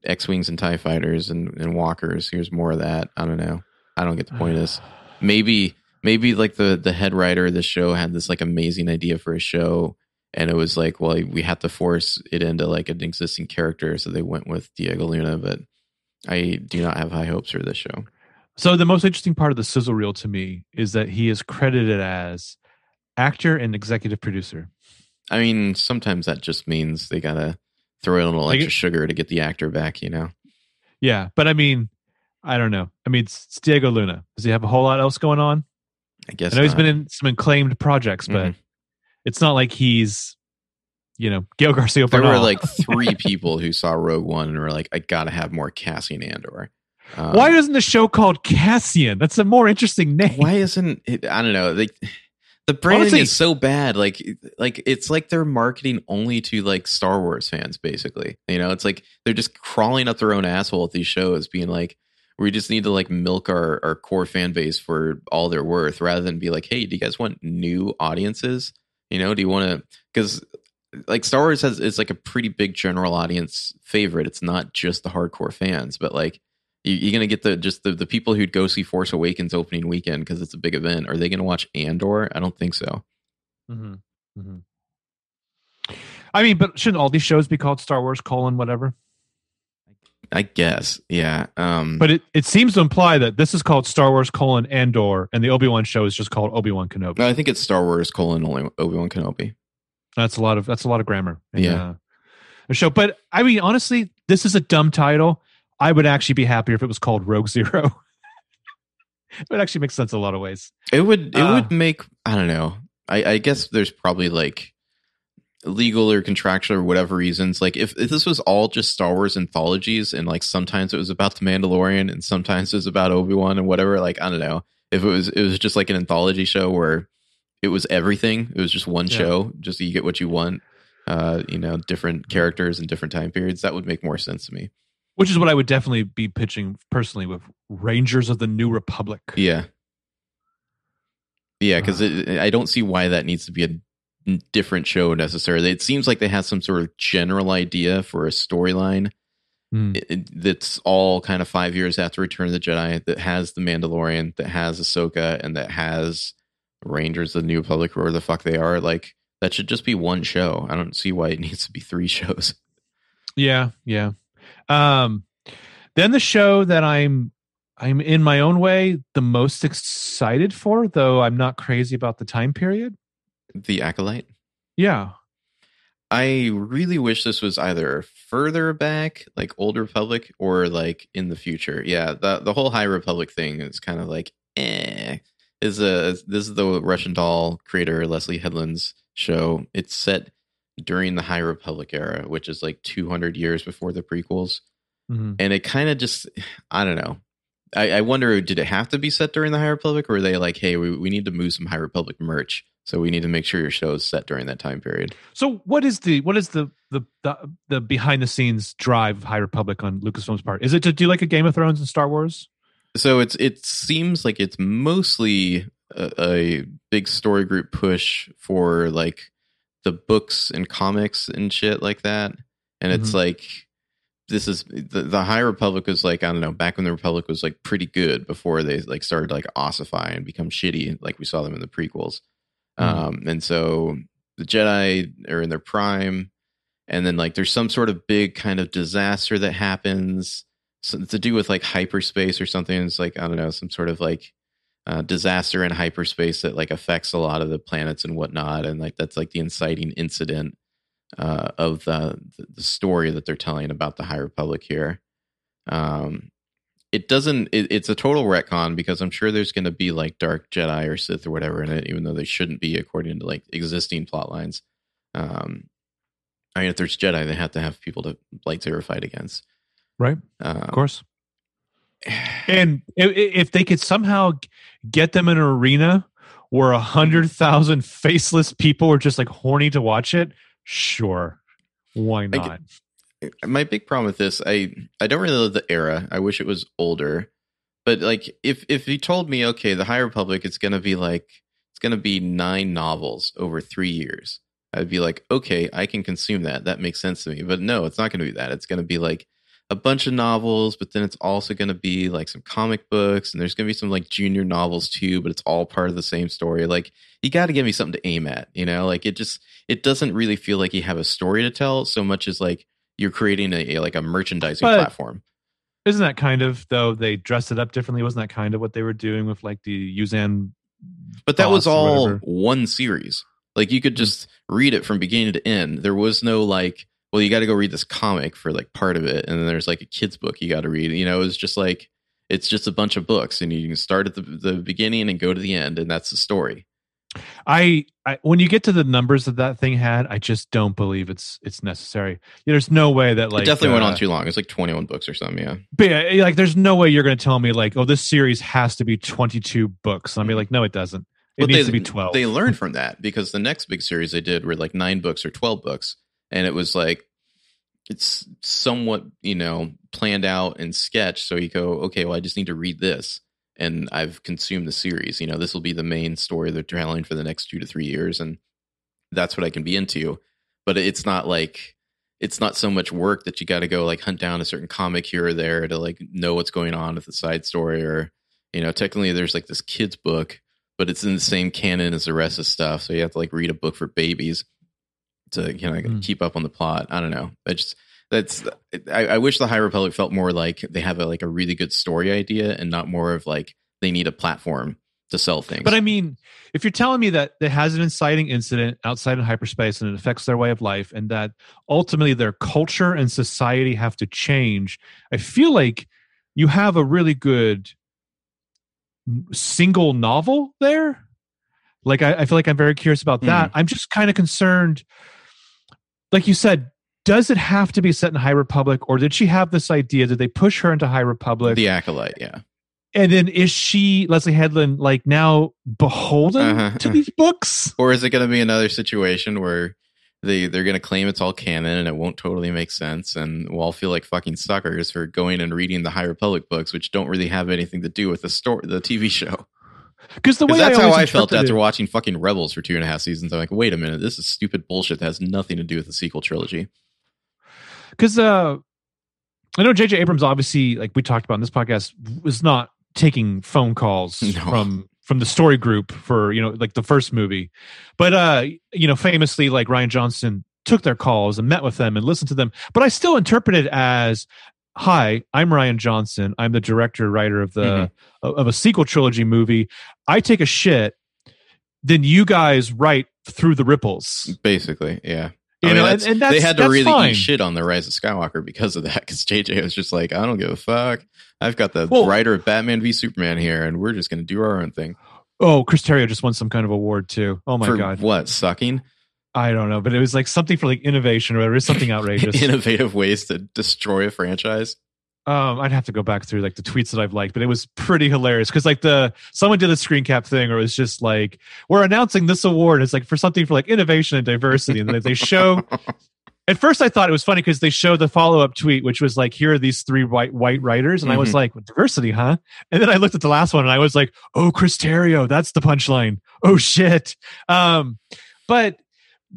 X wings and Tie fighters and, and walkers. Here's more of that. I don't know. I don't get the point of this. Maybe maybe like the the head writer of the show had this like amazing idea for a show and it was like well we have to force it into like an existing character so they went with diego luna but i do not have high hopes for this show So the most interesting part of the sizzle reel to me is that he is credited as actor and executive producer. i mean sometimes that just means they gotta throw in a little Like extra it- sugar to get the actor back you know Yeah, but I mean, I don't know. I mean, it's, it's Diego Luna. Does he have a whole lot else going on? i guess I know he's been in some acclaimed projects, but Mhm. It's not like he's, you know, Gail Garcia there Bernal. were like three people who saw rogue one and were like i gotta have more cassian andor um, Why isn't the show called Cassian? That's a more interesting name. why isn't it i don't know like the branding Honestly- is so bad like like it's like they're marketing only to like star wars fans basically you know it's like they're just crawling up their own asshole at these shows being like we just need to like milk our our core fan base for all they're worth rather than be like hey do you guys want new audiences you know do you want to because like Star Wars has is like a pretty big general audience favorite. It's not just the hardcore fans, but like you, you're gonna get the just the, the people who'd go see Force Awakens opening weekend because it's a big event. Are they gonna watch Andor? I don't think so. hmm hmm I mean, but shouldn't all these shows be called Star Wars colon whatever? I guess, yeah. Um, But it, it seems to imply that this is called Star Wars colon Andor, and the Obi Wan show is just called Obi Wan Kenobi. no, I think it's Star Wars colon only Obi Wan Kenobi. That's a lot of that's a lot of grammar. in, Yeah. uh, a show. But I mean, honestly, this is a dumb title. I would actually be happier if it was called Rogue Zero. it would actually make sense in a lot of ways. It would it Uh, would make I don't know. I, I guess there's probably like legal or contractual or whatever reasons. Like if, if this was all just Star Wars anthologies and like sometimes it was about the Mandalorian and sometimes it was about Obi Wan and whatever. Like I don't know if it was it was just like an anthology show where it was everything. It was just one Yeah. show. Just you get what you want. Uh, you know, different characters and different time periods. That would make more sense to me. Which is what I would definitely be pitching personally with Rangers of the New Republic. Yeah. Yeah, because I don't see why that needs to be a different show necessarily. It seems like they have some sort of general idea for a storyline it- that's all kind of five years after Return of the Jedi that has the Mandalorian, that has Ahsoka, and that has Rangers of the New Republic, or the fuck they are. Like, that should just be one show. I don't see why it needs to be three shows. Yeah, yeah. Um, then the show that I'm I'm in my own way the most excited for, though I'm not crazy about the time period. The Acolyte. Yeah. I really wish this was either further back, like Old Republic, or like in the future. Yeah, the the whole High Republic thing is kind of like eh. Is a this is the Russian doll creator Leslie Headland's show. It's set during the High Republic era, which is like 200 years before the prequels, Mhm. and it kind of just I don't know. I, I wonder, did it have to be set during the High Republic, or were they like, hey, we, we need to move some High Republic merch, so we need to make sure your show is set during that time period. So what is the what is the the the, the behind the scenes drive of High Republic on Lucasfilm's part? Is it to do you like a Game of Thrones and Star Wars? so it's it seems like it's mostly a, a big story group push for like the books and comics and shit like that and it's mm-hmm. like this is the, the High Republic was like I don't know back when the Republic was like pretty good before they like started like ossify and become shitty like we saw them in the prequels. Mhm. Um, and so the Jedi are in their prime, and then like there's some sort of big kind of disaster that happens something to do with like hyperspace or something. It's like I don't know some sort of like uh, disaster in hyperspace that like affects a lot of the planets and whatnot, and like that's like the inciting incident uh, of the the story that they're telling about the High Republic here. Um, it doesn't. It, it's a total retcon because I'm sure there's going to be like dark Jedi or Sith or whatever in it, even though they shouldn't be according to like existing plot lines. Um, I mean, if there's Jedi, they have to have people to lightsaber fight against. Right. Um, Of course. And if they could somehow get them in an arena where a hundred thousand faceless people are just like horny to watch it, sure, why get- not? my big problem with this, I I don't really love the era. I wish it was older. But like if if you told me, okay, the High Republic, it's gonna be like it's gonna be nine novels over three years, I'd be like, okay, I can consume that. That makes sense to me. But no, it's not gonna be that. It's gonna be like a bunch of novels, but then it's also gonna be like some comic books, and there's gonna be some like junior novels too, but it's all part of the same story. Like you gotta give me something to aim at, you know? Like it just it doesn't really feel like you have a story to tell so much as like you're creating a, a- like a merchandising But- platform. Isn't that kind of though they dressed it up differently? Wasn't that kind of what they were doing with like the Yuuzhan? But that was all one series. Like you could hmm. just read it from beginning to end. There was no like, well, you got to go read this comic for like part of it, and then there's like a kids book you got to read. You know, it was just like it's just a bunch of books, and you can start at the the beginning and go to the end, and that's the story. I, I when you get to the numbers that that thing had, I just don't believe it's it's necessary. There's no way that like it definitely went uh, on too long. It's like 21 books or something. Yeah. But yeah, like, there's no way you're going to tell me like, oh, this series has to be 22 books. And I'll be like, no, it doesn't. It But needs they, to be 12. They learned from that because the next big series they did were like nine books or 12 books. And it was like, it's somewhat, you know, planned out and sketched. So you go, okay, well, I just need to read this. And I've consumed the series. You know, this will be the main story they're telling for the next two to three years. And that's what I can be into. But it's not like, it's not so much work that you got to go like hunt down a certain comic here or there to like know what's going on with the side story or, you know, technically there's like this kid's book but it's in the same canon as the rest of stuff. So you have to like read a book for babies to you know Mm. keep up on the plot. I don't know. I just that's I, I wish the High Republic felt more like they have a, like a really good story idea and not more of like they need a platform to sell things. but I mean, if you're telling me that it has an inciting incident outside in hyperspace and it affects their way of life and that ultimately their culture and society have to change, I feel like you have a really good single novel there. Like, I, I feel like I'm very curious about that. I'm just kind of concerned. Like you said, does it have to be set in High Republic, or did she have this idea? Did they push her into High Republic? the acolyte, yeah. and then is she Leslie Headland like now beholden Uh-huh. to these books? Or is it going to be another situation where they they're going to claim it's all canon and it won't totally make sense, and we'll all feel like fucking suckers for going and reading the High Republic books, which don't really have anything to do with the story, the TV show. Because the way that's I how I felt after it- watching fucking Rebels for two and a half seasons. I'm like, wait a minute, this is stupid bullshit that has nothing to do with the sequel trilogy. because uh i know jj abrams obviously like we talked about in this podcast was not taking phone calls No. from from the story group for you know like the first movie but uh you know famously like rian johnson took their calls and met with them and listened to them but i still interpret it as hi i'm rian johnson i'm the director writer of the Mhm. of a sequel trilogy movie i take a shit then you guys write through the ripples Basically, yeah. you I mean, know and, and they had to really fine. eat shit on the Rise of Skywalker because of that. Because JJ was just like, I don't give a fuck. I've got the Well- writer of Batman v Superman here, and we're just going to do our own thing. Oh, Chris Terrio just won some kind of award too. Oh my for god, what sucking I don't know, but it was like something for like innovation or whatever. was something outrageous. innovative ways to destroy a franchise. um, I'd have to go back through like the tweets that I've liked, but it was pretty hilarious because like the someone did a screen cap thing, or it was just like we're announcing this award. It's like for something for like innovation and diversity, and then they show. At first, I thought it was funny because they showed the follow up tweet, which was like, "Here are these three white white writers," and I was Mhm. like, "Diversity, huh?" And then I looked at the last one, and I was like, "Oh, Chris Terrio, that's the punchline." Oh shit! Um, but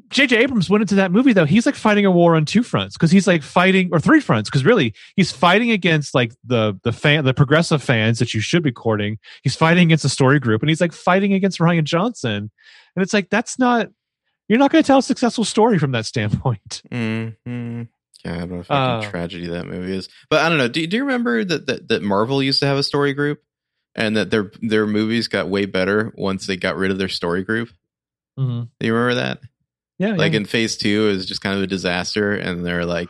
J.J. Abrams went into that movie though. He's like fighting a war on two fronts because he's like fighting or three fronts because really he's fighting against like the the fan the progressive fans that you should be courting. He's fighting against the story group and he's like fighting against Rian Johnson. And it's like that's not you're not going to tell a successful story from that standpoint. Mm-hmm. Yeah, I don't know if uh, tragedy that movie is, but I don't know. Do, do you remember that, that that Marvel used to have a story group, and that their their movies got way better once they got rid of their story group? Mm-hmm. Do you remember that? Yeah. Like yeah. in Phase Two, it was just kind of a disaster, and they're like,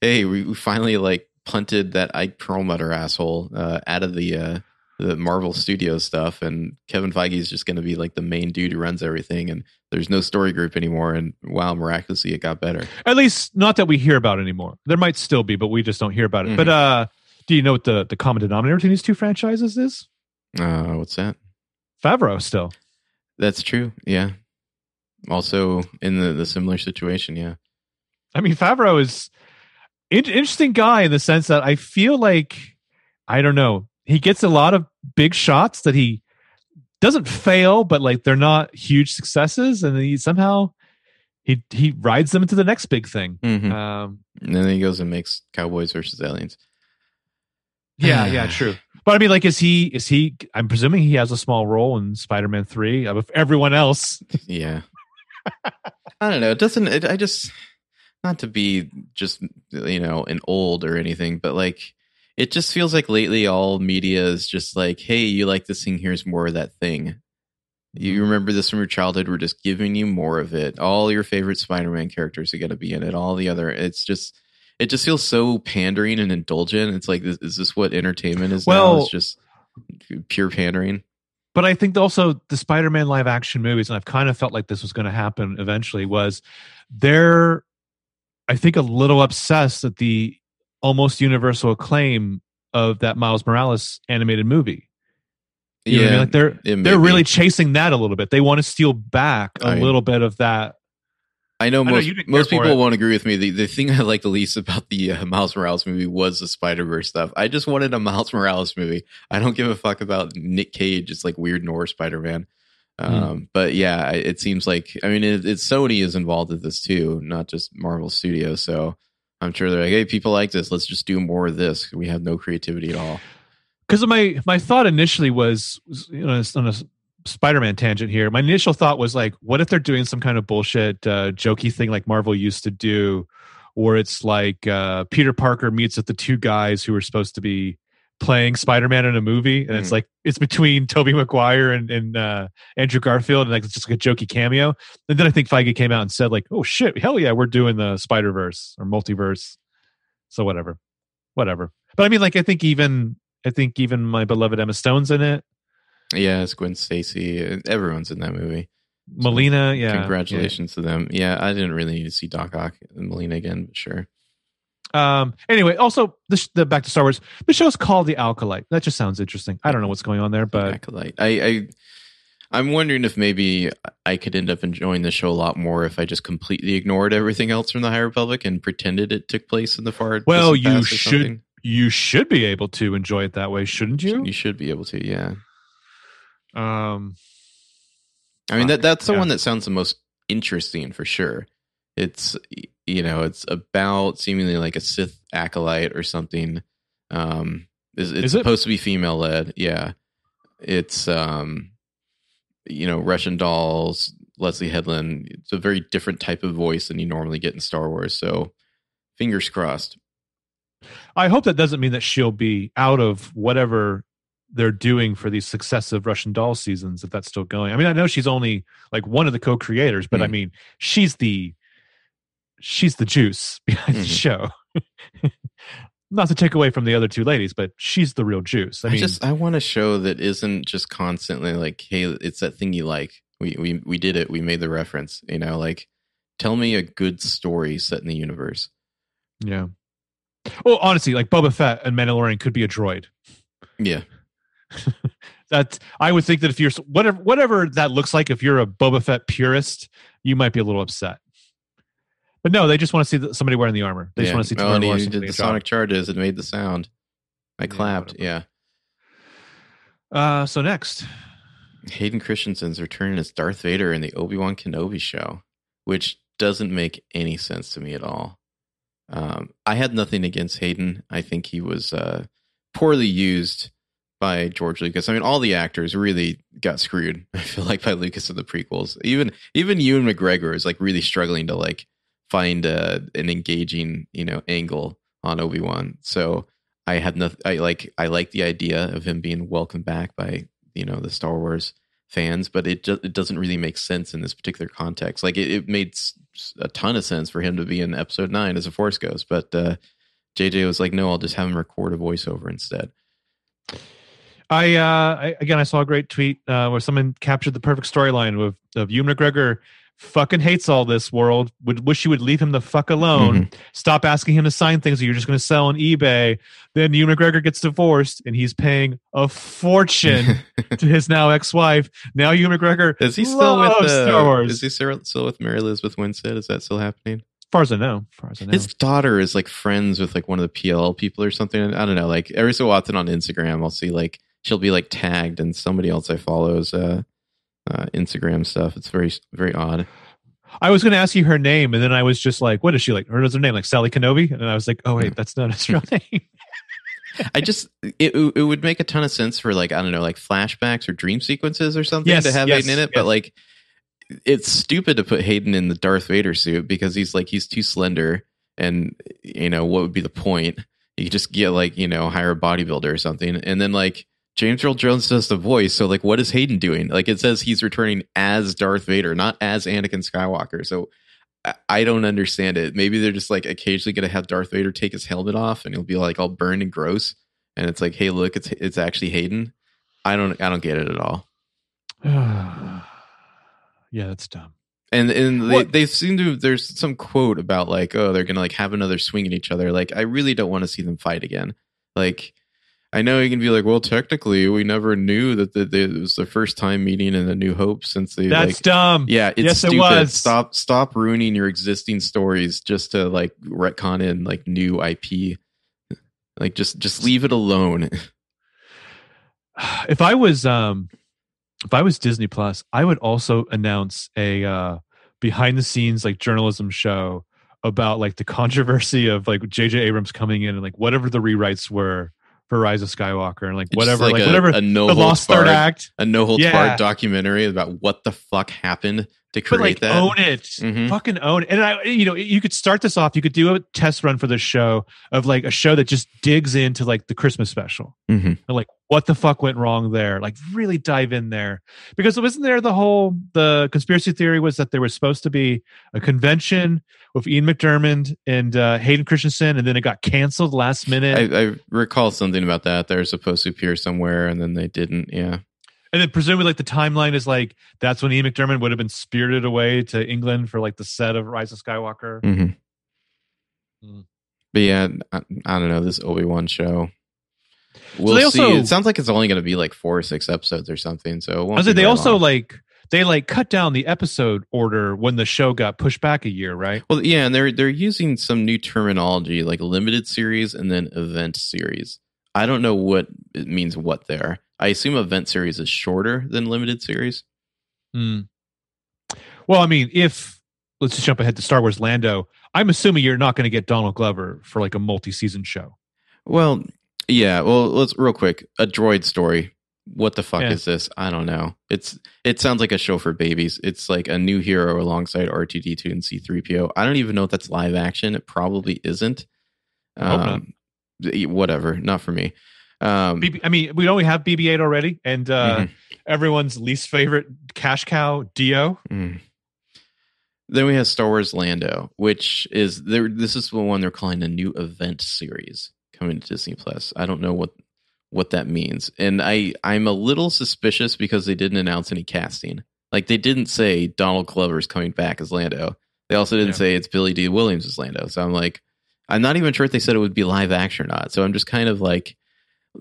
"Hey, we, finally like punted that Ike Perlmutter asshole uh, out of the uh, the Marvel Studio stuff, and Kevin Feige is just going to be like the main dude who runs everything, and there's no story group anymore. And wow, miraculously, it got better. At least not that we hear about anymore. There might still be, but we just don't hear about it. Mm-hmm. But uh, do you know what the the common denominator between these two franchises is? Uh, what's that? Favreau still. That's true. Yeah. Also in the the similar situation. Yeah. I mean, Favreau is in- interesting guy in the sense that I feel like I don't know. He gets a lot of big shots that he doesn't fail, but like they're not huge successes, and he somehow he he rides them into the next big thing. Mm-hmm. Um, and then he goes and makes Cowboys versus Aliens. Yeah, yeah, true. But I mean, like, is he? Is he? I'm presuming he has a small role in Spider-Man Three of everyone else. yeah. I don't know. It doesn't. It, I just not to be just you know an old or anything, but like it just feels like lately all media is just like, hey, you like this thing? Here's more of that thing. You mm-hmm. remember this from your childhood? We're just giving you more of it. All your favorite Spider-Man characters are going to be in it. All the other, it's just, it just feels so pandering and indulgent. It's like, is, is this what entertainment is? Well, now? It's just pure pandering. But I think also the Spider-Man live action movies, and I've kind of felt like this was going to happen eventually, was they're, I think, a little obsessed at the almost universal acclaim of that Miles Morales animated movie. You yeah, I mean? like they're they're really chasing that a little bit. They want to steal back a I, little bit of that. I know most I know most people won't agree with me. The the thing I like the least about the uh, Miles Morales movie was the Spider Verse stuff. I just wanted a Miles Morales movie. I don't give a fuck about Nick Cage. It's like weird Noir Spider Man. Hmm. Um, mm. But yeah, it seems like I mean, it, it's Sony is involved with this too, not just Marvel Studios. So I'm sure they're like, hey, people like this. Let's just do more of this. We have no creativity at all. Because my my thought initially was, you know, on a Spider-Man tangent here. My initial thought was like, what if they're doing some kind of bullshit, uh, jokey thing like Marvel used to do, where it's like uh, Peter Parker meets with the two guys who were supposed to be playing Spider-Man in a movie, and mm. it's like it's between Tobey Maguire and, and uh, Andrew Garfield, and like it's just like a jokey cameo. And then I think Feige came out and said like, "Oh shit, hell yeah, we're doing the Spider Verse or multiverse." So whatever, whatever. But I mean, like I think even I think even my beloved Emma Stone's in it. Yeah, it's Gwen Stacy. Everyone's in that movie. Molina, yeah. Congratulations yeah. to them. Yeah, I didn't really need to see Doc Ock and Molina again, but sure. Um. Anyway, also the, the back to Star Wars. The show's called The Acolyte. That just sounds interesting. I don't know what's going on there, but Acolyte. I, I I'm wondering if maybe I could end up enjoying the show a lot more if I just completely ignored everything else from the High Republic and pretended it took place in the far. Well, you should you should be able to enjoy it that way, shouldn't you? You should be able to, yeah. Um, I mean that that's the yeah. one that sounds the most interesting for sure. It's you know it's about seemingly like a Sith acolyte or something. Um, it's, it's Is supposed it? to be female led. Yeah, it's um, you know Russian dolls, Leslie Headland. It's a very different type of voice than you normally get in Star Wars. So fingers crossed. I hope that doesn't mean that she'll be out of whatever they're doing for these successive Russian doll seasons, if that's still going. I mean, I know she's only like one of the co-creators, but mm. I mean, she's the she's the juice behind mm-hmm. the show. Not to take away from the other two ladies, but she's the real juice. I, I mean, just I want a show that isn't just constantly like, hey, it's that thing you like. We we we did it. We made the reference. You know, like tell me a good story set in the universe. Yeah. Well, honestly, like Boba Fett and Mandalorian could be a droid. Yeah. that I would think that if you're whatever whatever that looks like, if you're a Boba Fett purist, you might be a little upset. But no, they just want to see somebody wearing the armor. They yeah. just want to see. Oh, and he did the sonic charges and made the sound. I clapped. Yeah. Uh, so next, Hayden Christensen's returning as Darth Vader in the Obi Wan Kenobi show. which doesn't make any sense to me at all. Um, I had nothing against Hayden. I think he was uh, poorly used by George Lucas. I mean, all the actors really got screwed. I feel like by Lucas in the prequels. Even even Ewan McGregor is like really struggling to like find a, an engaging you know angle on Obi Wan. So I had nothing. I like I like the idea of him being welcomed back by you know the Star Wars fans, but it just it doesn't really make sense in this particular context. Like it, it made a ton of sense for him to be in Episode Nine as a Force Ghost, but uh, JJ was like, no, I'll just have him record a voiceover instead. I, uh, I again, I saw a great tweet uh, where someone captured the perfect storyline of of Ewan McGregor fucking hates all this world. Would wish you would leave him the fuck alone. Mm-hmm. Stop asking him to sign things that you're just going to sell on eBay. Then Ewan McGregor gets divorced and he's paying a fortune to his now ex-wife. Now Ewan McGregor is he still with uh, Star Wars? Is he still with Mary Elizabeth Winstead? Is that still happening? As far as I know, as far as I know, his daughter is like friends with like one of the PLL people or something. I don't know. Like every so often on Instagram, I'll see like she'll be like tagged and somebody else I follows uh, uh, Instagram stuff. It's very very odd. I was going to ask you her name, and then I was just like, "What is she like? Or is her name like Sally Kenobi?" And I was like, "Oh wait, that's not his real name." I just it it would make a ton of sense for like I don't know like flashbacks or dream sequences or something yes, to have yes, Hayden in it, yes. but like it's stupid to put Hayden in the Darth Vader suit because he's like he's too slender, and you know what would be the point? You just get like you know hire a bodybuilder or something, and then like James Earl Jones does the voice. So, like, what is Hayden doing? Like, it says he's returning as Darth Vader, not as Anakin Skywalker. So, I don't understand it. Maybe they're just like occasionally going to have Darth Vader take his helmet off, and he'll be like all burned and gross. And it's like, hey, look, it's it's actually Hayden. I don't I don't get it at all. yeah, that's dumb. And and they, they seem to there's some quote about like oh they're gonna like have another swing at each other. Like I really don't want to see them fight again. Like I know you can be like, well, technically, we never knew that the, the, it was the first time meeting in the New Hope since they. That's like, dumb. Yeah, it's yes, stupid. It was. Stop, stop ruining your existing stories just to like retcon in like new IP. Like, just, just leave it alone. If I was, um, if I was Disney Plus, I would also announce a uh, behind the scenes like journalism show about like the controversy of like J.J. Abrams coming in and like whatever the rewrites were for Rise of Skywalker and like whatever, like, like a, whatever a no the Lost Third Act, a no holds yeah. barred documentary about what the fuck happened to create but like, that. Own it, mm-hmm. fucking own it. And I, you know, you could start this off. You could do a test run for the show of like a show that just digs into like the Christmas special, mm-hmm. and like what the fuck went wrong there. Like really dive in there because it wasn't there the whole the conspiracy theory was that there was supposed to be a convention with Ian McDiarmid and uh, Hayden Christensen, and then it got canceled last minute. I, I recall something about that. They're supposed to appear somewhere, and then they didn't. Yeah. And then presumably, like the timeline is like that's when Ian McDiarmid would have been spirited away to England for like the set of Rise of Skywalker. Mm-hmm. Mm. But yeah, I, I, don't know this Obi Wan show. We'll so see. Also, it sounds like it's only going to be like four or six episodes or something. So I they also long. like they like cut down the episode order when the show got pushed back a year, right? Well, yeah, and they're they're using some new terminology like limited series and then event series. I don't know what it means what there. I assume event series is shorter than limited series. Hmm. Well, I mean, if let's just jump ahead to Star Wars Lando, I'm assuming you're not going to get Donald Glover for like a multi-season show. Well, yeah. Well, let's real quick a droid story. What the fuck yeah. is this? I don't know. It's it sounds like a show for babies. It's like a new hero alongside R2D2 and C3PO. I don't even know if that's live action. It probably isn't. Um, whatever, not for me. Um, BB, I mean, we only have BB-8 already, and uh, mm-hmm. everyone's least favorite cash cow, D-O. Mm. Then we have Star Wars Lando, which is there. This is the one they're calling a new event series coming to Disney Plus. I don't know what what that means, and I I'm a little suspicious because they didn't announce any casting. Like they didn't say Donald Glover's coming back as Lando. They also didn't yeah. say it's Billy Dee Williams as Lando. So I'm like, I'm not even sure if they said it would be live action or not. So I'm just kind of like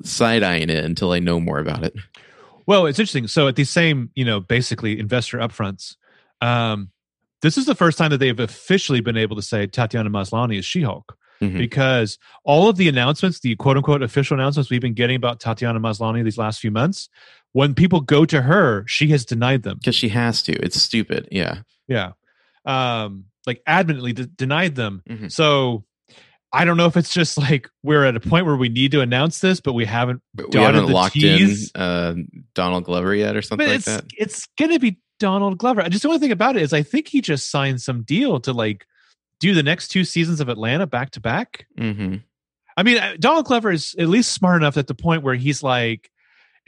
side eyeing it until I know more about it. Well, it's interesting. So at these same, you know, basically investor upfronts, um, this is the first time that they've officially been able to say Tatiana Maslany is She-Hulk. Mm-hmm. Because all of the announcements, the quote unquote official announcements we've been getting about Tatiana Maslany these last few months, when people go to her, she has denied them. Because she has to. It's stupid. Yeah. Yeah. um like adamantly de- denied them. Mhm. So I don't know if it's just like we're at a point where we need to announce this, but we haven't. But we haven't the locked Ts. in uh, Donald Glover yet, or something But like it's that. it's gonna be Donald Glover. I just the only thing about it is I think he just signed some deal to like do the next two seasons of Atlanta back to back. hmm I mean, uh, Donald Glover is at least smart enough at the point where he's like,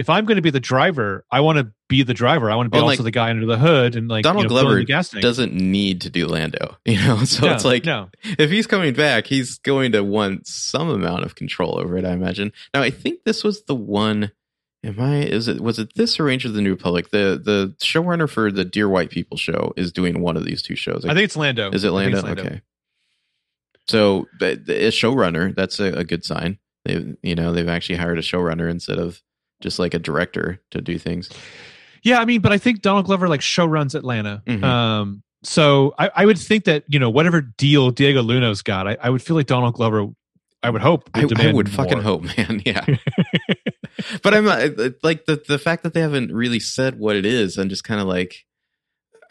if I'm going to be the driver, I want to be the driver. I want to be Well, also like, the guy under the hood and like Donald you know, Glover the gas tank. Doesn't need to do Lando, you know. So No, it's like no, if he's coming back, he's going to want some amount of control over it. I imagine. Now, I think this was the one. Am I? Is it? Was it this or Rangers of the New Republic? The the showrunner for the Dear White People show is doing one of these two shows. I think it's Lando. Is it I think Lando? Okay. So, the- a showrunner, that's a, a good sign. They, you know, they've actually hired a showrunner instead of just like a director to do things. Yeah, I mean, but I think Donald Glover like show runs Atlanta. Mhm. Um, so I, I would think that you know whatever deal Diego Luna's got, I, I would feel like Donald Glover. I would hope. I, I would fucking more. hope, man. Yeah. but I'm uh, like the the fact that they haven't really said what it is. I'm just kind of like,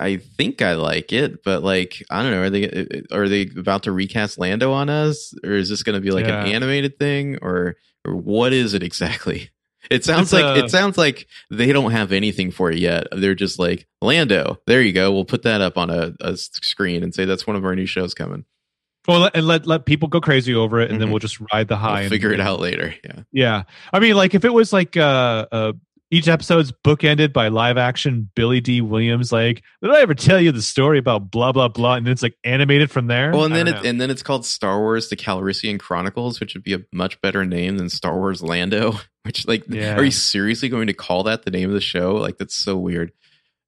I think I like it, but like I don't know. Are they are they about to recast Lando on us, or is this going to be like Yeah. an animated thing, or or what is it exactly? It sounds It's like a- it sounds like they don't have anything for it yet. They're just like Lando. There you go. We'll put that up on a, a screen and say that's one of our new shows coming. Well, let- and let let people go crazy over it, and then Mhm. we'll just ride the high. We'll and figure it out later. Yeah. Yeah, I mean, like if it was like uh, uh each episode's bookended by live action Billy Dee Williams, like did I ever tell you the story about blah blah blah, and then it's like animated from there. Well, and then it, know. and then it's called Star Wars: The Calrissian Chronicles, which would be a much better name than Star Wars Lando. Which, like, Yeah. are you seriously going to call that the name of the show? Like, that's so weird.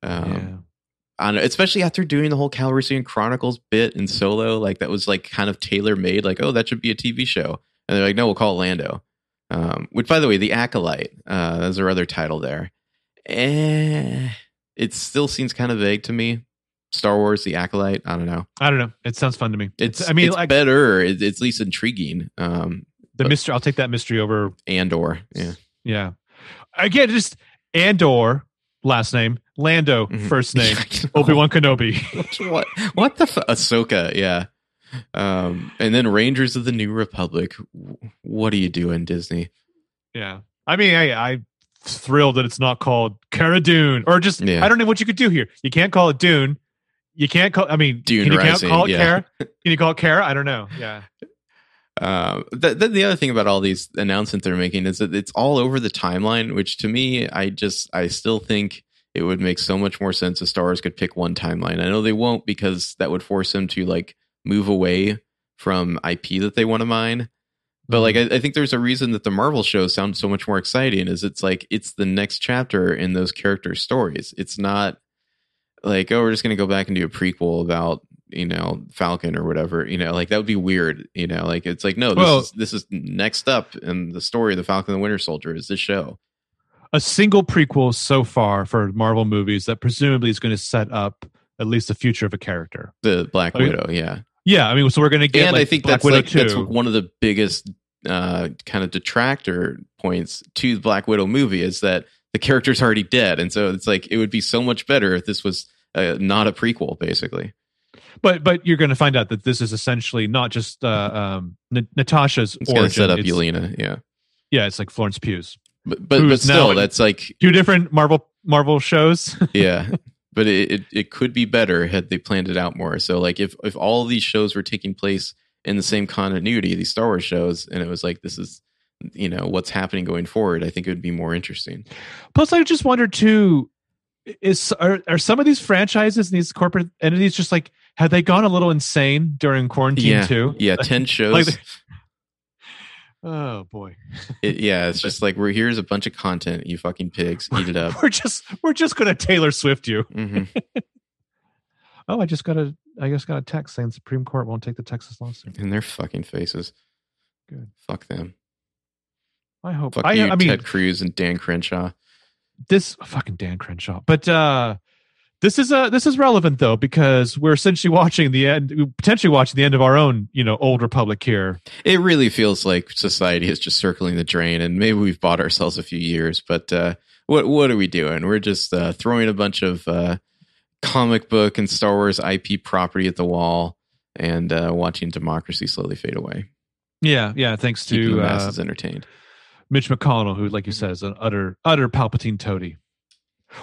Um, yeah. I don't know, especially after doing the whole Calrissian Chronicles bit in Solo, like that was like kind of tailor made. Like, oh, that should be a TV show, and they're like, no, we'll call it Lando. Um, which, by the way, the Acolyte, uh, that's our other title there. Eh, it still seems kind of vague to me. Star Wars: The Acolyte. I don't know. I don't know. It sounds fun to me. It's I mean, it's like better. It's, it's at least intriguing. Um, the mystery. I'll take that mystery over. and or yeah, Yeah. Again, just Andor last name, Lando Mhm. first name, Obi Wan Kenobi. what what the f- Ahsoka? Yeah. Um, and then Rangers of the New Republic. What are you doing, Disney? yeah. I mean, I, I'm thrilled that it's not called Cara Dune or just Yeah. I don't know what you could do here. You can't call it Dune. You can't call. I mean, Dune can you Rising, call it yeah. Cara? Can you call it Cara? I don't know. Yeah. Um, th- then the other thing about all these announcements they're making is that it's all over the timeline, which to me, I just, I still think it would make so much more sense if Star Wars could pick one timeline. I know they won't because that would force them to like move away from IP that they want to mine. But like, mm-hmm. I, I think there's a reason that the Marvel shows sound so much more exciting. Is it's like it's the next chapter in those characters' stories. It's not like oh, we're just gonna go back and do a prequel about you know Falcon or whatever. You know, like that would be weird. You know, like it's like no, this Well- is this is next up in the story of the Falcon and the Winter Soldier is this show. a single prequel so far for Marvel movies that presumably is going to set up at least the future of a character. The Black Okay. Widow, yeah, Yeah, I mean, so we're going to get and like, I think Black that's Widow like that's one of the biggest uh, kind of detractor points to the Black Widow movie is that the character's already dead, and so it's like it would be so much better if this was uh, not a prequel, basically. but but you're going to find out that this is essentially not just uh, um, N- Natasha's It's going to origin. set up It's- Yelena, yeah, Yeah, it's like Florence Pugh's. but but, but still, that's like Two different Marvel Marvel shows. yeah but it, it it could be better had they planned it out more. So like if if all these shows were taking place in the same continuity these star wars shows and it was like this is you know what's happening going forward i think it would be more interesting. Plus, I just wonder too: is are, are some of these franchises and these corporate entities just like have they gone a little insane during quarantine yeah. too? yeah 10 shows. Like- Oh boy, it, yeah it's just like we're here's a bunch of content you fucking pigs eat it up we're just we're just going to Taylor Swift you. hmm Oh, I just got a I just got a text saying Supreme Court won't take the Texas lawsuit. in their fucking faces Good. fuck them I hope. fuck I, you I mean, ted cruz and dan crenshaw this fucking Dan Crenshaw. But uh this is uh this is relevant though because we're essentially watching the end, potentially watching the end of our own, you know, old republic here. it really feels like society is just circling the drain and maybe we've bought ourselves a few years but uh what what are we doing we're just uh throwing a bunch of uh comic book and Star Wars IP property at the wall and uh, watching democracy slowly fade away. Yeah, yeah. Thanks Keeping to the uh, masses entertained. Mitch McConnell, who, like you said, is an utter, utter Palpatine toady.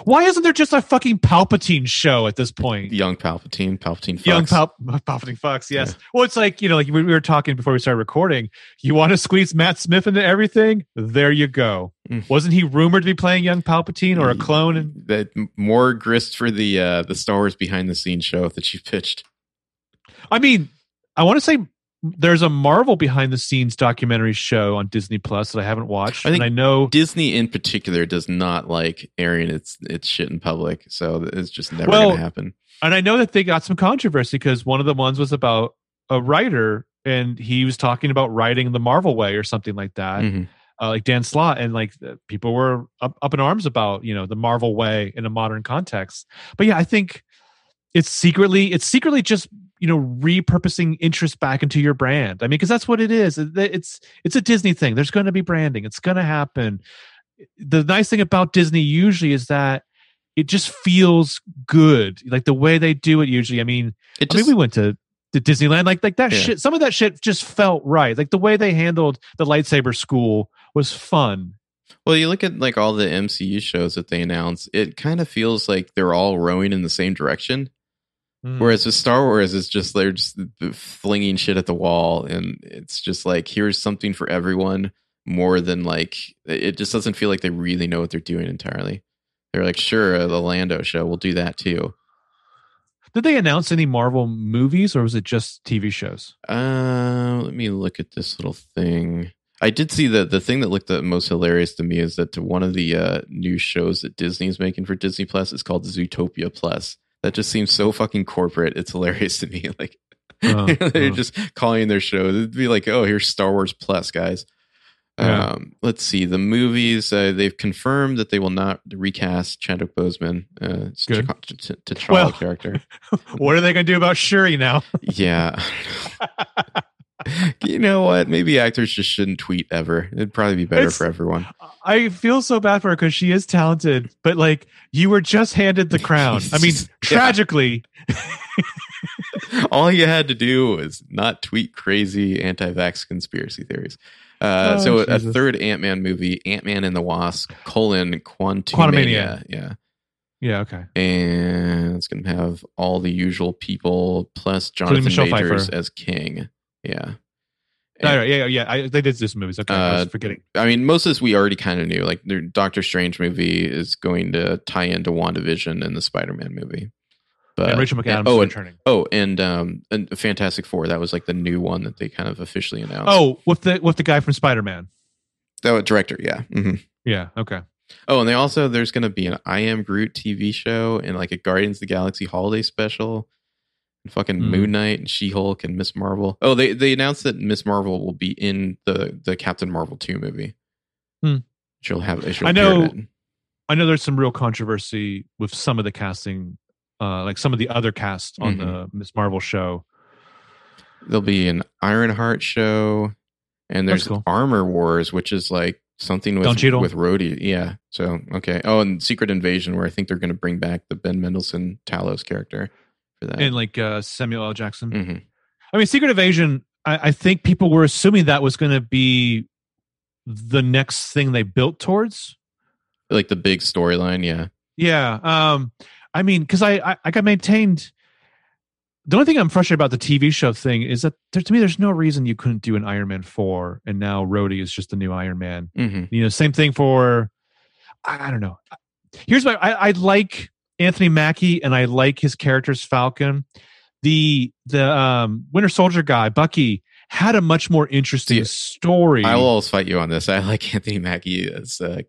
Why isn't there just a fucking Palpatine show at this point? Young Palpatine, Palpatine Fox. Young Pal- Palpatine Fox, yes. Well, it's like you know, like we we were talking before we started recording. You want to squeeze Matt Smith into everything? There you go. Mm. Wasn't he rumored to be playing young Palpatine or a clone? And that more grist for the uh, the Star Wars behind the scenes show that you pitched. I mean, I want to say there's a Marvel behind the scenes documentary show on Disney Plus that I haven't watched, I think- and I know Disney in particular does not like airing its its shit in public, so it's just never Well, gonna happen. and I know that they got some controversy because one of the ones was about a writer and he was talking about writing the Marvel way or something like that, Mhm. uh, like Dan Slott, and like people were up, up in arms about you know the Marvel way in a modern context. But yeah, I think it's secretly it's secretly just you know repurposing interest back into your brand. I mean, because that's what it is. It's it's a Disney thing. There's going to be branding. It's going to happen. The nice thing about Disney usually is that it just feels good, like the way they do it. Usually, I mean, It I mean, we went to, to Disneyland, like like that Yeah. shit. Some of that shit just felt right. Like the way they handled the lightsaber school was fun. well, you look at like all the MCU shows that they announce, it kind of feels like they're all rowing in the same direction. Mm. Whereas with Star Wars, it's just they're just flinging shit at the wall, and it's just like here's something for everyone. More than like it just doesn't feel like they really know what they're doing entirely. They're like, sure, uh, the Lando show, we'll do that too. Did they announce any Marvel movies, or was it just TV shows? Uh, let me look at this little thing. I did see that the thing that looked the most hilarious to me is that to one of the uh, new shows that Disney's making for Disney Plus is called Zootopia Plus. That just seems so fucking corporate. It's hilarious to me. Like Uh, they're uh. just calling their show. It'd be like, oh, here's Star Wars Plus, guys. Yeah. Um, let's see the movies. Uh, they've confirmed that they will not recast Chadwick Boseman, uh. T'Ch- T'Ch- T'Challa Well- character. what are they going to do about Shuri now? Yeah. you know what? Maybe actors just shouldn't tweet ever. It'd probably be better It's- for everyone. I feel so bad for her because she is talented, but like you were just handed the crown. I mean, tragically, All you had to do was not tweet crazy anti-vax conspiracy theories. Uh, Oh, so a third Ant-Man movie, Ant-Man and the Wasp: colon Quantumania. Quantumania. Yeah, yeah, okay. and it's gonna have all the usual people plus Jonathan Majors Pfeiffer. as Kang. Yeah. All right, yeah, yeah. I, they did do some movies. Okay, I was Uh, forgetting. I mean, most of this we already kind of knew. Like, the Doctor Strange movie is going to tie into WandaVision and the Spider-Man movie. But and Rachel McAdams oh, is and, oh, and um, and Fantastic Four. That was like the new one that they kind of officially announced. Oh, with the with the guy from Spider Man. was director. Yeah. hmm Yeah. Okay. Oh, and they also there's going to be an I Am Groot TV show and like a Guardians of the Galaxy holiday special. Fucking Hmm. Moon Knight and She Hulk and Miss Marvel. Oh, they they announced that Miss Marvel will be in the the Captain Marvel two movie. Hmm. She'll have. She'll I know- it. I know there's some real controversy with some of the casting, uh, like some of the other cast on Mm-hmm. the Miss Marvel show. There'll be an Ironheart show, and there's cool. Armor Wars, which is like something with with Rhodey. Yeah. So okay. Oh, and Secret Invasion, where I think they're going to bring back the Ben Mendelsohn Talos character for that. And like uh, Samuel L. Jackson. hmm I mean, Secret Invasion. I, I think people were assuming that was going to be the next thing they built towards. Like the big storyline. Yeah. Yeah. Um, I mean, because I, I like I maintained the only thing I'm frustrated about the TV show thing is that there, to me, there's no reason you couldn't do an Iron Man four, and now Rhodey is just the new Iron Man. hmm You know, same thing for I, I don't know. Here's my I, I like Anthony Mackie and I like his character's Falcon. The the um Winter Soldier guy, Bucky, had a much more interesting See, story. I will always fight you on this. I like Anthony Mackie as uh,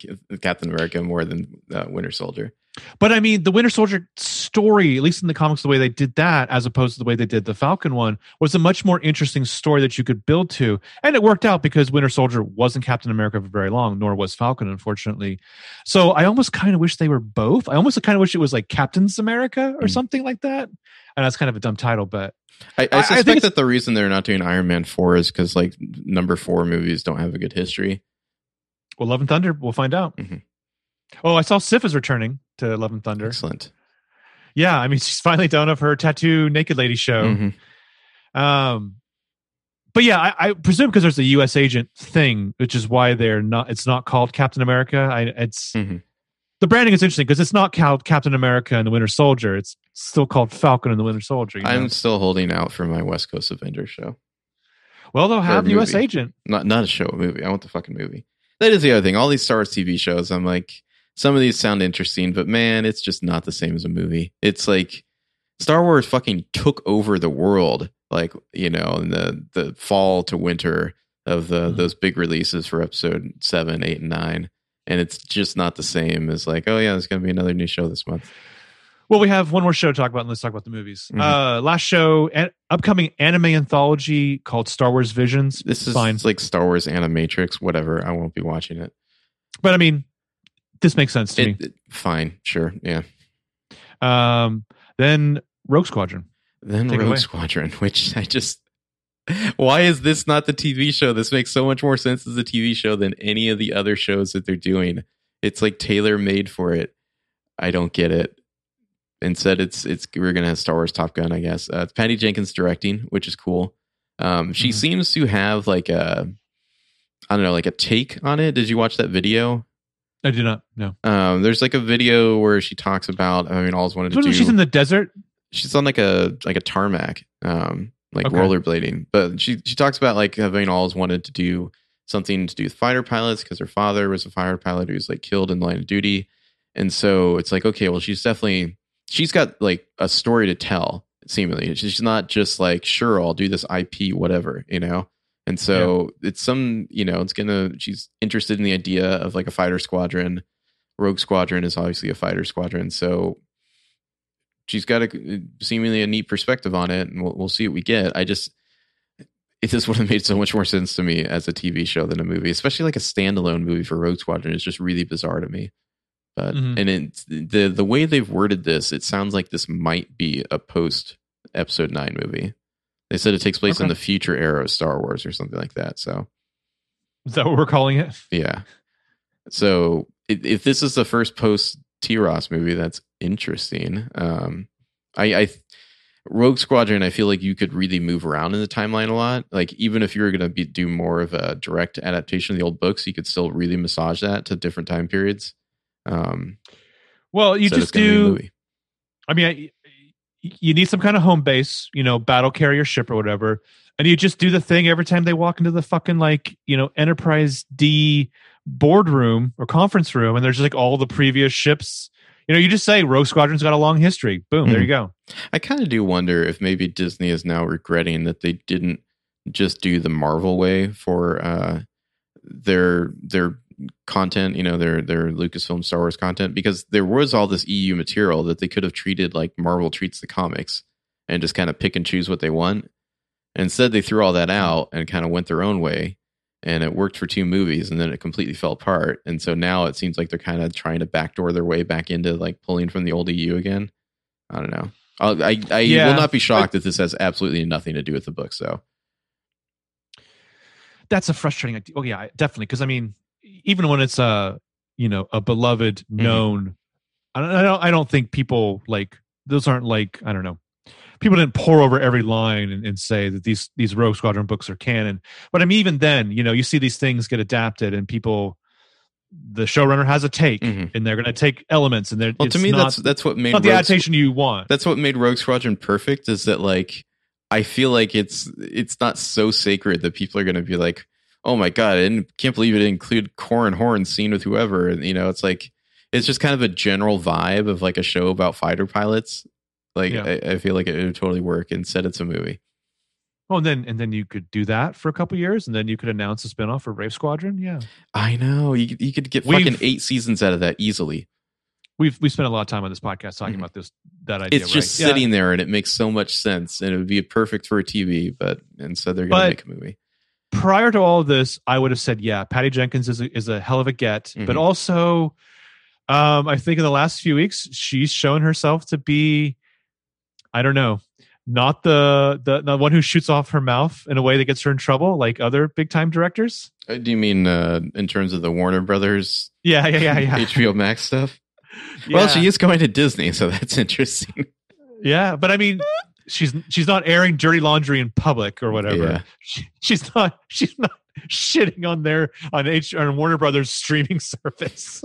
Captain America more than uh, Winter Soldier. But I mean, the Winter Soldier story, at least in the comics, the way they did that, as opposed to the way they did the Falcon one, was a much more interesting story that you could build to. And it worked out because Winter Soldier wasn't Captain America for very long, nor was Falcon, unfortunately. So I almost kind of wish they were both. I almost kind of wish it was like Captain's America or Mm. something like that. And that's kind of a dumb title, but I, I- I I suspect think that the reason they're not doing Iron Man four is because like number four movies don't have a good history. well, Love and Thunder, we'll find out. Mhm. Oh, I saw Sif is returning to Love and Thunder. Excellent. Yeah, I mean, she's finally done of her tattoo naked lady show. Mhm. Um, but yeah, I, I presume because there's a U.S. agent thing, which is why they're not. It's not called Captain America. I, it's Mhm. the branding is interesting because it's not called Captain America and the Winter Soldier. It's still called Falcon and the Winter Soldier. you know? I'm still holding out for my West Coast Avengers show. well, they'll have U.S. agent. Not not a show, a movie. I want the fucking movie. That is the other thing. All these Star Wars TV shows, I'm like, some of these sound interesting, but man, it's just not the same as a movie. It's like Star Wars fucking took over the world, like you know, in the the fall to winter of the Mhm. those big releases for episode seven, eight, and nine. And it's just not the same as like, oh yeah, there's gonna be another new show this month. Well, we have one more show to talk about, and let's talk about the movies. Mhm. Uh, last show, an upcoming anime anthology called Star Wars Visions. This is fine, like Star Wars Animatrix, whatever. I won't be watching it. but I mean, this makes sense to me. It, it- fine, sure, yeah. Um, then Rogue Squadron. Then Take Rogue. Squadron, which I just why is this not the TV show? This makes so much more sense as a TV show than any of the other shows that they're doing. It's like tailor made for it. I don't get it. Instead, it's it's we're gonna have Star Wars Top Gun, I guess. Uh, it's Patty Jenkins directing, which is cool. Um, she Mhm. seems to have like a I don't know, like a take on it. Did you watch that video? I do not know. Um, there's like a video where she talks about. I mean, always wanted to do She's in the desert. she's on like a like a tarmac um like Okay. rollerblading but she she talks about like having always wanted to do something to do with fighter pilots because her father was a fighter pilot who was like killed in the line of duty and so it's like okay well she's definitely she's got like a story to tell seemingly she's not just like sure i'll do this ip whatever you know and so it's some you know it's gonna she's interested in the idea of like a fighter squadron rogue squadron is obviously a fighter squadron so she's got a seemingly a neat perspective on it, and we'll, we'll see what we get. I just it just would have made so much more sense to me as a TV show than a movie, especially like a standalone movie for Rogue Squadron is just really bizarre to me. But Mhm. and it, the the way they've worded this, it sounds like this might be a post Episode Nine movie. They said it takes place in the future era of Star Wars or something like that. So Is that what we're calling it? yeah. So if, if this is the first post TROS movie, that's interesting. Um, I, I Rogue Squadron, I feel like you could really move around in the timeline a lot. Like even if you were going to be do more of a direct adaptation of the old books, you could still really massage that to different time periods. Um, Well, you so just gonna be a do. I mean, I, you need some kind of home base, you know, battle carrier ship or whatever, and you just do the thing every time they walk into the fucking like, you know, Enterprise D boardroom or conference room, and there's just like all the previous ships. You know, you just say Rogue Squadron's got a long history. Boom, there Mhm. you go. I kind of do wonder if maybe Disney is now regretting that they didn't just do the Marvel way for uh, their their content, you know, their their Lucasfilm Star Wars content, because there was all this EU material that they could have treated like Marvel treats the comics and just kind of pick and choose what they want. Instead, they threw all that out and kind of went their own way, and it worked for two movies, and then it completely fell apart. And so now it seems like they're kind of trying to backdoor their way back into like pulling from the old EU again. I don't know. I'll, I I Yeah, will not be shocked that this has absolutely nothing to do with the books, though. That's a frustrating. idea. Oh yeah, definitely. Because I mean, even when it's a you know a beloved Mm-hmm. known, I, don't, I don't. I don't think people like those aren't like I don't know. People didn't pour over every line and, and say that these these Rogue Squadron books are canon. But I mean, even then, you know, you see these things get adapted, and people, the showrunner has a take, Mhm. and they're going to take elements, and they're Well, to me, not, that's that's what made not the Rogue adaptation you want. that's what made Rogue Squadron perfect is that like I feel like it's it's not so sacred that people are going to be like, oh my god, I didn't, can't believe it included Corran Horn scene with whoever. And, you know, it's like it's just kind of a general vibe of like a show about fighter pilots. Like Yeah. I, I feel like it would totally work. Instead, it's a movie. Oh, and then and then you could do that for a couple years, and then you could announce a spinoff for Wraith Squadron. Yeah, I know you could- you could get We've- fucking eight seasons out of that easily. we've we spent a lot of time on this podcast talking Mhm. about this that idea. It's just right? Yeah. sitting there, and it makes so much sense, and it would be perfect for a TV. But instead, they're going to make a movie. Prior to all of this, I would have said, yeah, Patty Jenkins is a, is a hell of a get. But Mhm. also, um, I think in the last few weeks, she's shown herself to be, I don't know, not the, the the one who shoots off her mouth in a way that gets her in trouble, like other big time directors. Uh, Do you mean uh, in terms of the Warner Brothers Yeah, yeah, yeah, yeah. HBO Max stuff? Well, she is going to Disney, so that's interesting. Yeah, but I mean, she's she's not airing dirty laundry in public or whatever. Yeah. She, she's not she's not shitting on their on H on Warner Brothers streaming service.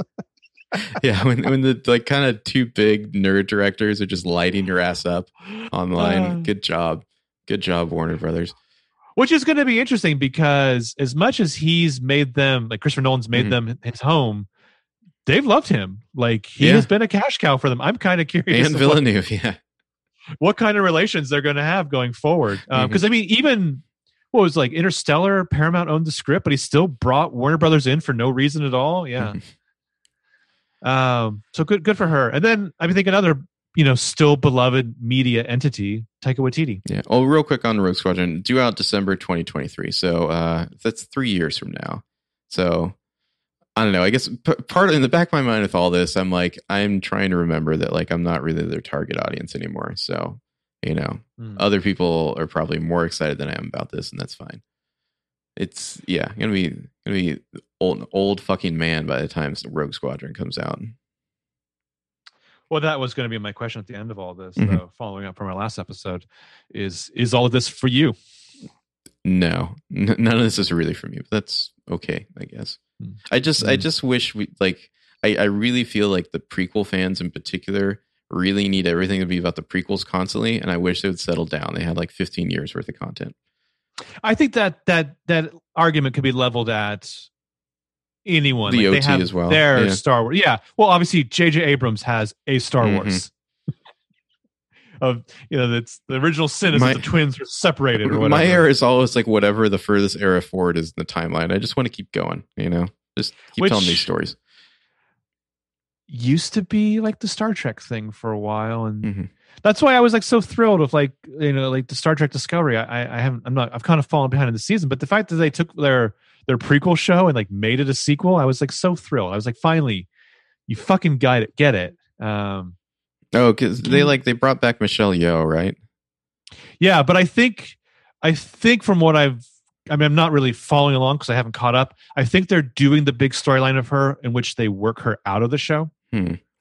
yeah, when when the like kind of two big nerd directors are just lighting your ass up online. Uh. Good job. Good job, Warner Brothers. Which is going to be interesting because as much as he's made them like Christopher Nolan's made Mhm. them his home, they've loved him. Like he Yeah. has been a cash cow for them. I'm kind of curious And of what, Villeneuve, yeah. What kind of relations they're going to have going forward. Because Mhm. I mean, even what was like Interstellar, Paramount owned the script, but he still brought Warner Brothers in for no reason at all. Yeah. um. So good, good for her. And then I mean, think another, you know, still beloved media entity, Taika Waititi. Yeah. Oh, real quick on Rogue Squadron, due out December 2023. So uh, that's three years from now. So I don't know. I guess p- part in the back of my mind with all this, I'm like, I'm trying to remember that like I'm not really their target audience anymore. So you know, Hmm. other people are probably more excited than I am about this, and that's fine. It's yeah, gonna be gonna be old old fucking man by the time Rogue Squadron comes out. Well, that was going to be my question at the end of all this, Mhm. though, following up from our last episode. Is is all of this for you? No, n- none of this is really for me. But that's okay, I guess. I just, I Hmm. just wish we like. I, I really feel like the prequel fans in particular really need everything to be about the prequels constantly, and I wish they would settle down. They had like 15 years worth of content. I think that that that argument could be leveled at anyone. The they OT have as well, Their yeah. Star Wars. Yeah. Well, obviously, J.J. Abrams has a Star Mhm. Wars. Of you know, that's the original sin is My- that the twins are separated or whatever. My era is always like whatever the furthest era forward is in the timeline. I just want to keep going. You know, just keep Which- telling these stories. used to be like the Star Trek thing for a while, and Mhm. that's why I was like so thrilled with like you know like the Star Trek Discovery. I, I I haven't I'm not I've kind of fallen behind in the season, but the fact that they took their their prequel show and like made it a sequel, I was like so thrilled. I was like, finally, you fucking got it, get it. Um, Oh, because they Mm. like they brought back Michelle Yeoh, right? yeah, but I think I think from what I've I mean, I'm not really following along because I haven't caught up. I think they're doing the big storyline of her in which they work her out of the show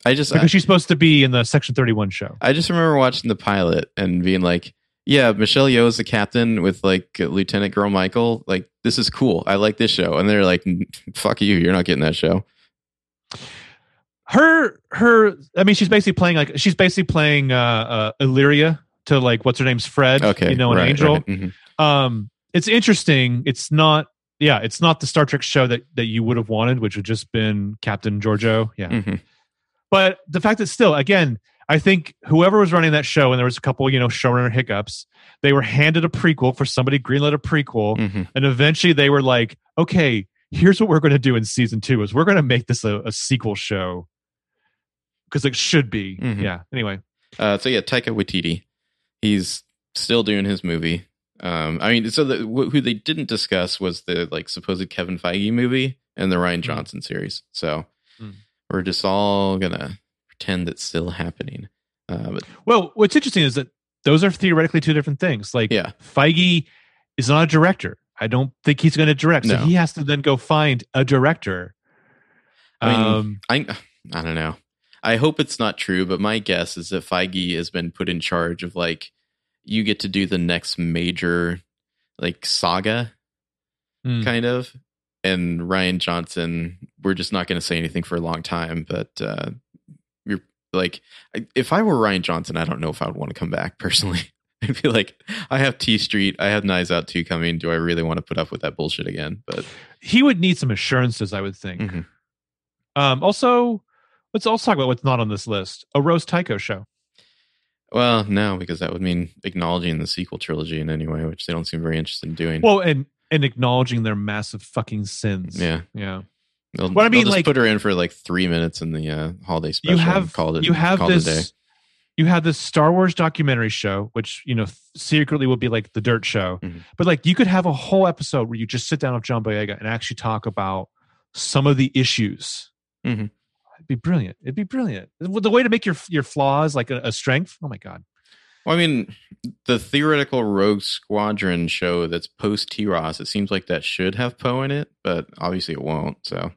I just because she's supposed to be in the Section 31 show. I just remember watching the pilot and being like, yeah, Michelle Yeoh is the captain with like Lieutenant Girl Michael. Like, this is cool. I like this show. And they're like, fuck you. You're not getting that show. Her her i mean she's basically playing like she's basically playing uh uh illyria to like what's her name's fred Okay. you know an right, angel right. Mhm. um it's interesting it's not yeah it's not the star trek show that that you would have wanted which would just been captain Georgiou yeah Mhm. but the fact that still again i think whoever was running that show and there was a couple you know showrunner hiccups they were handed a prequel for somebody greenlit a prequel Mhm. and eventually they were like okay here's what we're going to do in season two is we're going to make this a, a sequel show because it should be Mhm. yeah anyway Uh, so yeah, Taika Waititi, he's still doing his movie. Um, I mean, so the, wh- who they didn't discuss was the like supposed Kevin Feige movie and the Rian Mm. Johnson series. So Mm. we're just all gonna pretend it's still happening. Uh, but well what's interesting is that those are theoretically two different things like yeah, feige is not a director i don't think he's going to direct so he has to then go find a director I mean, um, I I don't know. I hope it's not true, but my guess is that Feige has been put in charge of like you get to do the next major like saga Hmm. kind of. And Rian Johnson, we're just not going to say anything for a long time, but uh you're like if I were Rian Johnson, I don't know if I would want to come back personally. I'd be like, I have T Street, I have Knives Out 2 coming. Do I really want to put up with that bullshit again? But he would need some assurances i would think Mhm. um also let's also talk about what's not on this list a Rose Tico show Well, no, because that would mean acknowledging the sequel trilogy in any way, which they don't seem very interested in doing. well and and acknowledging their massive fucking sins yeah, yeah they'll, What I mean, like- put her in for like three minutes in the uh, holiday special. you and have called it, you have this you have this Star Wars documentary show, which you know secretly will be like the Dirt Show, Mhm. but like you could have a whole episode where you just sit down with John Boyega and actually talk about some of the issues. Mhm. It'd be brilliant. It'd be brilliant. The way to make your your flaws like a, a strength. Oh my god. Well, I mean, the theoretical Rogue Squadron show that's post TROS, it seems like that should have Poe in it, but obviously it won't. So,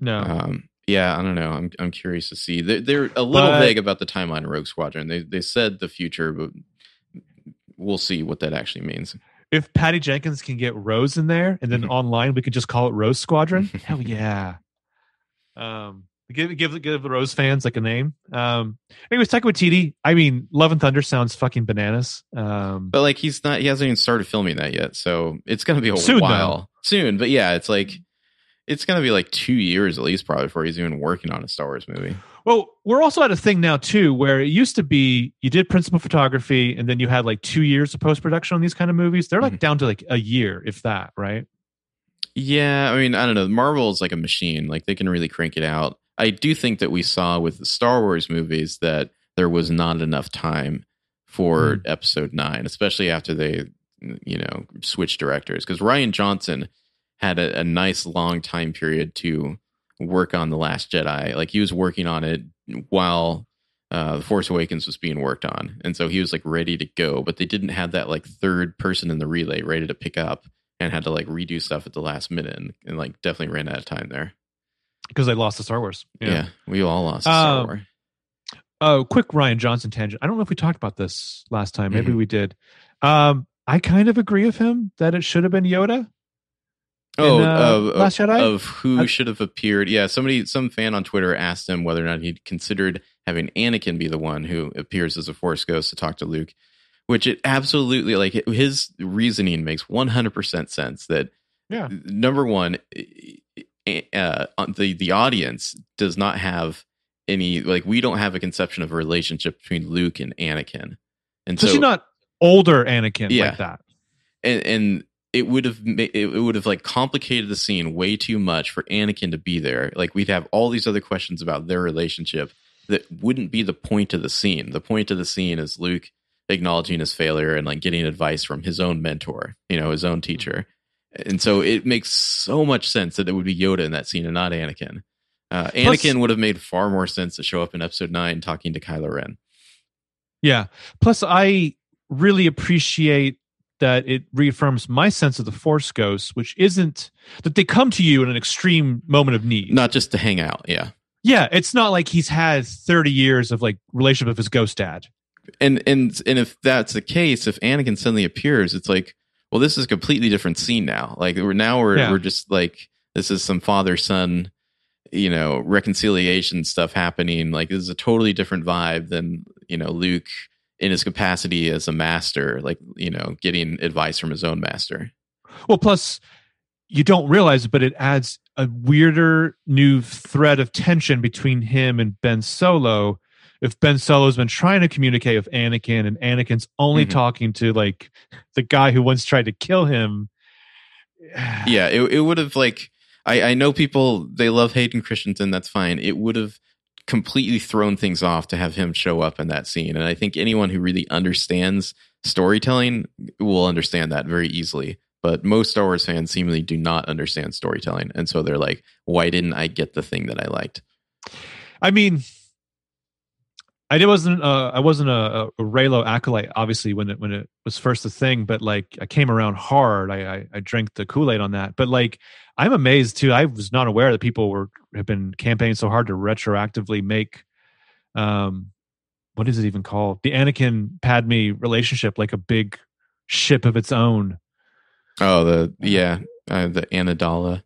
No. um, yeah, I don't know. I'm I'm curious to see. They're, they're a little But- vague about the timeline of Rogue Squadron. They they said the future, but we'll see what that actually means. If Patty Jenkins can get Rose in there, and then Mhm. online we could just call it Rose Squadron. Hell yeah. Um, give give give the Rose fans like a name. Um, anyways, Taika Waititi. I mean, Love and Thunder sounds fucking bananas. Um, But like he's not he hasn't even started filming that yet, so it's gonna be a Soon, while soon. But yeah, it's like it's gonna be like two years at least probably before he's even working on a Star Wars movie. Well, we're also at a thing now too, where it used to be you did principal photography, and then you had like two years of post production on these kind of movies. They're like Mhm. down to like a year, if that, right? Yeah, I mean, I don't know. Marvel is like a machine; like they can really crank it out. I do think that we saw with the Star Wars movies that there was not enough time for Episode Nine, especially after they, you know, switched directors. Because Rian Johnson had a, a nice long time period to work on the Last Jedi. Like he was working on it while uh, the Force Awakens was being worked on, and so he was like ready to go. But they didn't have that like third person in the relay ready to pick up and had to like redo stuff at the last minute and, and like definitely ran out of time there. Because they lost to Star Wars. Yeah, we all lost. Star Um, Wars. Oh, quick Rian Johnson tangent. I don't know if we talked about this last time. Maybe Mhm. we did. Um, I kind of agree with him that it should have been Yoda. Oh, in, uh, of, Last Jedi? of who I- should have appeared. Yeah, somebody, some fan on Twitter asked him whether or not he'd considered having Anakin be the one who appears as a Force ghost to talk to Luke, which it absolutely like his reasoning makes one hundred percent sense. That Yeah. number one, uh, the the audience does not have any like we don't have a conception of a relationship between Luke and Anakin, and So, so she's not older Anakin Yeah. like that. and and it would have it it would have like complicated the scene way too much for Anakin to be there. Like we'd have all these other questions about their relationship that wouldn't be the point of the scene. The point of the scene is Luke acknowledging his failure and like getting advice from his own mentor, you know, his own teacher. And so it makes so much sense that it would be Yoda in that scene and not Anakin. Uh, Plus- Anakin would have made far more sense to show up in Episode Nine talking to Kylo Ren. Yeah. Plus, I really appreciate that it reaffirms my sense of the Force Ghosts, which isn't that they come to you in an extreme moment of need. Not just to hang out, yeah. yeah, it's not like he's had 30 years of like relationship with his ghost dad. and and and if that's the case, if Anakin suddenly appears, it's like, well, this is a completely different scene now. Like we're now we're Yeah. we're just like this is some father son, you know, reconciliation stuff happening. Like this is a totally different vibe than you know Luke in his capacity as a master, like you know, getting advice from his own master. Well, plus you don't realize but it adds a weirder new thread of tension between him and Ben Solo. If Ben Solo's been trying to communicate with Anakin and Anakin's only Mhm. talking to like the guy who once tried to kill him. yeah, it it would have like I I know people they love Hayden Christensen. That's fine. It would have completely thrown things off to have him show up in that scene, and I think anyone who really understands storytelling will understand that very easily. But most Star Wars fans seemingly do not understand storytelling, and so they're like, "Why didn't I get the thing that I liked?" I mean, I did wasn't uh, I wasn't a, a Reylo acolyte obviously when it when it was first a thing, but like I came around hard. I I, I drank the Kool Aid on that, but like I'm amazed too. I was not aware that people were have been campaigning so hard to retroactively make, um, what is it even called? The Anakin Padme relationship like a big ship of its own. Oh, the yeah, uh, the Anidala.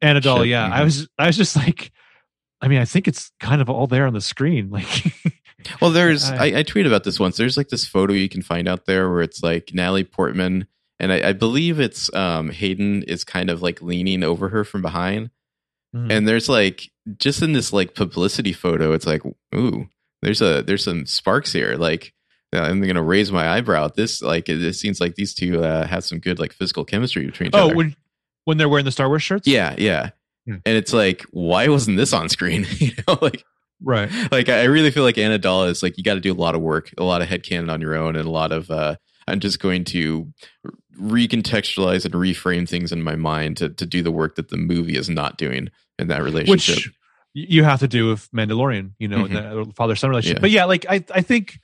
Anadol, Ship, yeah. I mhm. was I was just like, I mean, I think it's kind of all there on the screen, like. Well, there's I- I, I tweeted about this once. There's like this photo you can find out there where it's like Natalie Portman, and I, I believe it's um Hayden is kind of like leaning over her from behind, Mhm. and there's like just in this like publicity photo, it's like ooh, there's a there's some sparks here. Like uh, I'm gonna raise my eyebrow at this. Like it, it seems like these two uh, have some good like physical chemistry between each Oh, other. when when they're wearing the Star Wars shirts? yeah, yeah. Hmm. And it's like, why wasn't this on screen? you know, like Right. like I really feel like Anidala is like you got to do a lot of work, a lot of headcanon on your own, and a lot of uh, I'm just going to recontextualize and reframe things in my mind to to do the work that the movie is not doing in that relationship. Which you have to do with Mandalorian, you know, Mhm. the father son relationship. Yeah. But yeah, like I I think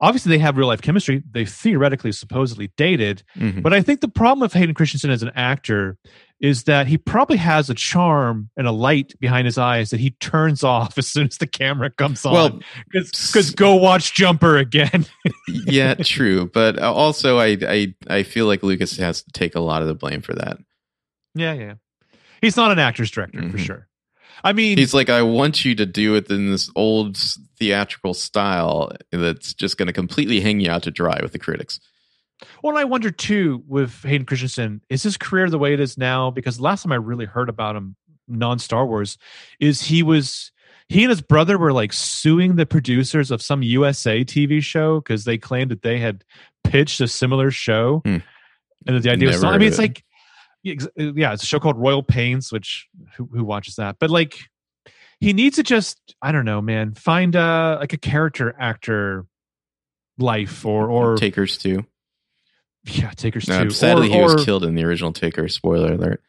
obviously they have real life chemistry. They theoretically supposedly dated, Mhm. but I think the problem with Hayden Christensen as an actor is that he probably has a charm and a light behind his eyes that he turns off as soon as the camera comes on. well, because go watch Jumper again. yeah, true. But also, I, I I feel like Lucas has to take a lot of the blame for that. yeah, yeah. He's not an actor's director for Mhm. sure. I mean, He's like, I want you to do it in this old theatrical style that's just going to completely hang you out to dry with the critics. Well, I wonder too with Hayden Christensen, is his career the way it is now? Because last time I really heard about him, non Star Wars, is he was he and his brother were like suing the producers of some USA TV show because they claimed that they had pitched a similar show, Hmm. and that the idea was. Never I mean, it's it. like yeah, yeah, it's a show called Royal Pains, which who, who watches that? But like, he needs to just I don't know, man, find a like a character actor life or or Takers too. yeah, Takers No, too. sadly, or, he was killed in the original Taker. Spoiler alert.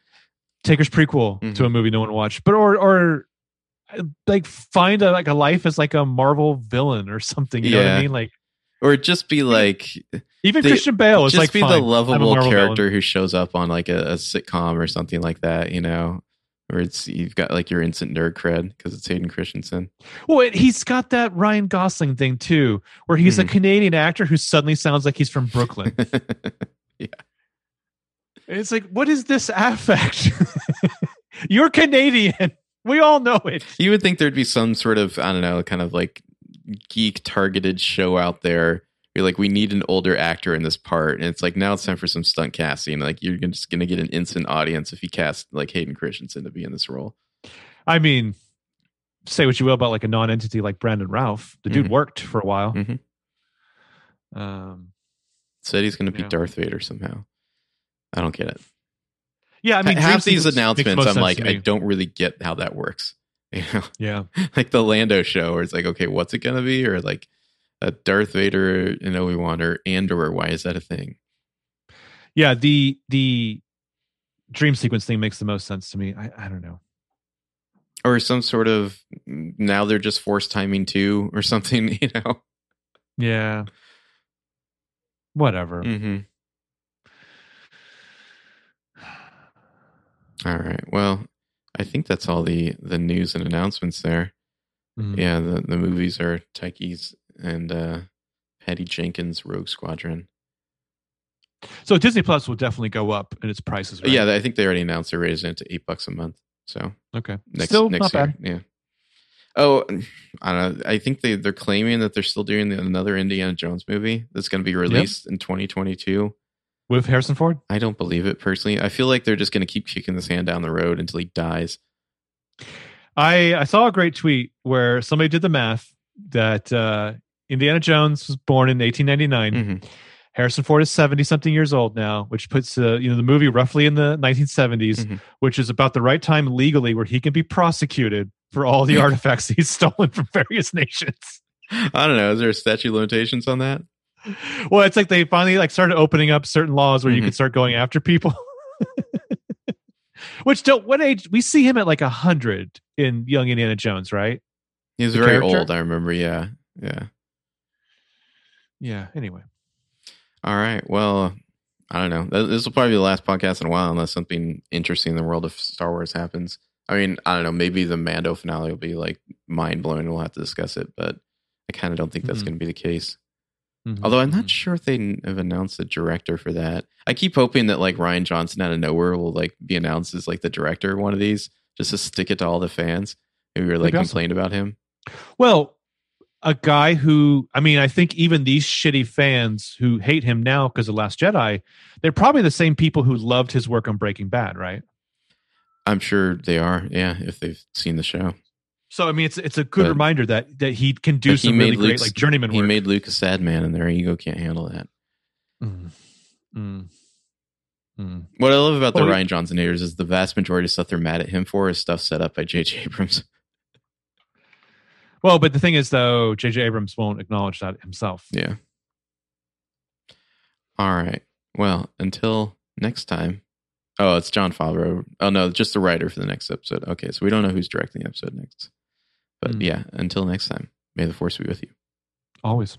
Taker's prequel Mhm. to a movie no one watched, but or or uh, like find a like a life as like a Marvel villain or something. You know what I mean? Like Or just be like, even They- Christian Bale is just like be fine, the lovable character villain. who shows up on like a, a sitcom or something like that. You know, where it's you've got like your instant nerd cred because it's Hayden Christensen. Well, it- he's got that Ryan Gosling thing too, where he's a Mhm. Canadian actor who suddenly sounds like he's from Brooklyn. Yeah, it's like, what is this affect? You're Canadian. We all know it. you would think there'd be some sort of I don't know, kind of like geek targeted show out there. You're like, we need an older actor in this part, and it's like now it's time for some stunt casting. Like you're just gonna get an instant audience if you cast like Hayden Christensen to be in this role. I mean, say what you will about like a non-entity like Brandon Routh. The dude Mhm. worked for a while. Mhm. Um, Said he's gonna be Yeah. Darth Vader somehow. I don't get it. yeah, I mean, half these Sequence makes the announcements, I'm like, I don't really get how that works. You know, yeah, like the Lando show, where it's like, okay, what's it gonna be, or like a Darth Vader and Obi Wan, or Andor. Why is that a thing? yeah. The the dream sequence thing makes the most sense to me. I, I don't know. Or some sort of now they're just force timing too, or something. You know. Yeah, whatever. Mm-hmm. All right. Well, I think that's all the the news and announcements there. Mhm. Yeah, the the movies are Taika's and uh Patty Jenkins Rogue Squadron. So Disney Plus will definitely go up in its prices. Right? Yeah, I think they already announced they're raising it to eight bucks a month. So Okay. next Still next not year, bad. yeah. Oh, I don't know. I think they they're claiming that they're still doing another Indiana Jones movie that's going to be released in 2022. With Harrison Ford. I don't believe it personally. I feel like they're just going to keep kicking this hand down the road until he dies. I I saw a great tweet where somebody did the math that uh, Indiana Jones was born in 1899. Mhm. Harrison Ford is 70 something years old now, which puts uh, you know the movie roughly in the 1970s, Mhm. which is about the right time legally where he can be prosecuted for all the artifacts he's stolen from various nations. I don't know. Is there a statute of limitations on that? Well, it's like they finally like started opening up certain laws where you Mhm. can start going after people. Which don't what age we see him at like a hundred in Young Indiana Jones, right? He's The very character? old. I remember. Yeah, yeah. Yeah. Anyway, All right. Well, I don't know. This will probably be the last podcast in a while, unless something interesting in the world of Star Wars happens. I mean, I don't know. Maybe the Mando finale will be like mind blowing. We'll have to discuss it, but I kind of don't think that's Mhm. going to be the case. Mhm. Although I'm not Mhm. sure if they have announced a director for that. I keep hoping that like Rian Johnson out of nowhere will like be announced as like the director of one of these, just to stick it to all the fans who are like awesome. complained about him. Well, a guy who, I mean, I think even these shitty fans who hate him now because of Last Jedi, they're probably the same people who loved his work on Breaking Bad, right? I'm sure they are. Yeah, if they've seen the show. So I mean, it's it's a good But- remander that that he can do some really great Luke's- like journeyman He work. made Luke a sad man, and their ego can't handle that. Mm. Mm. Mm. What I love about the Well, he- Rian Johnson haters is the vast majority of stuff they're mad at him for is stuff set up by J.J. Abrams. Well, but the thing is, though, J.J. Abrams won't acknowledge that himself. Yeah. All right. Well, until next time. Oh, it's Jon Favreau. Oh no, just the writer for the next episode. Okay, so we don't know who's directing the episode next. But Hmm. yeah, until next time, may the force be with you. Always.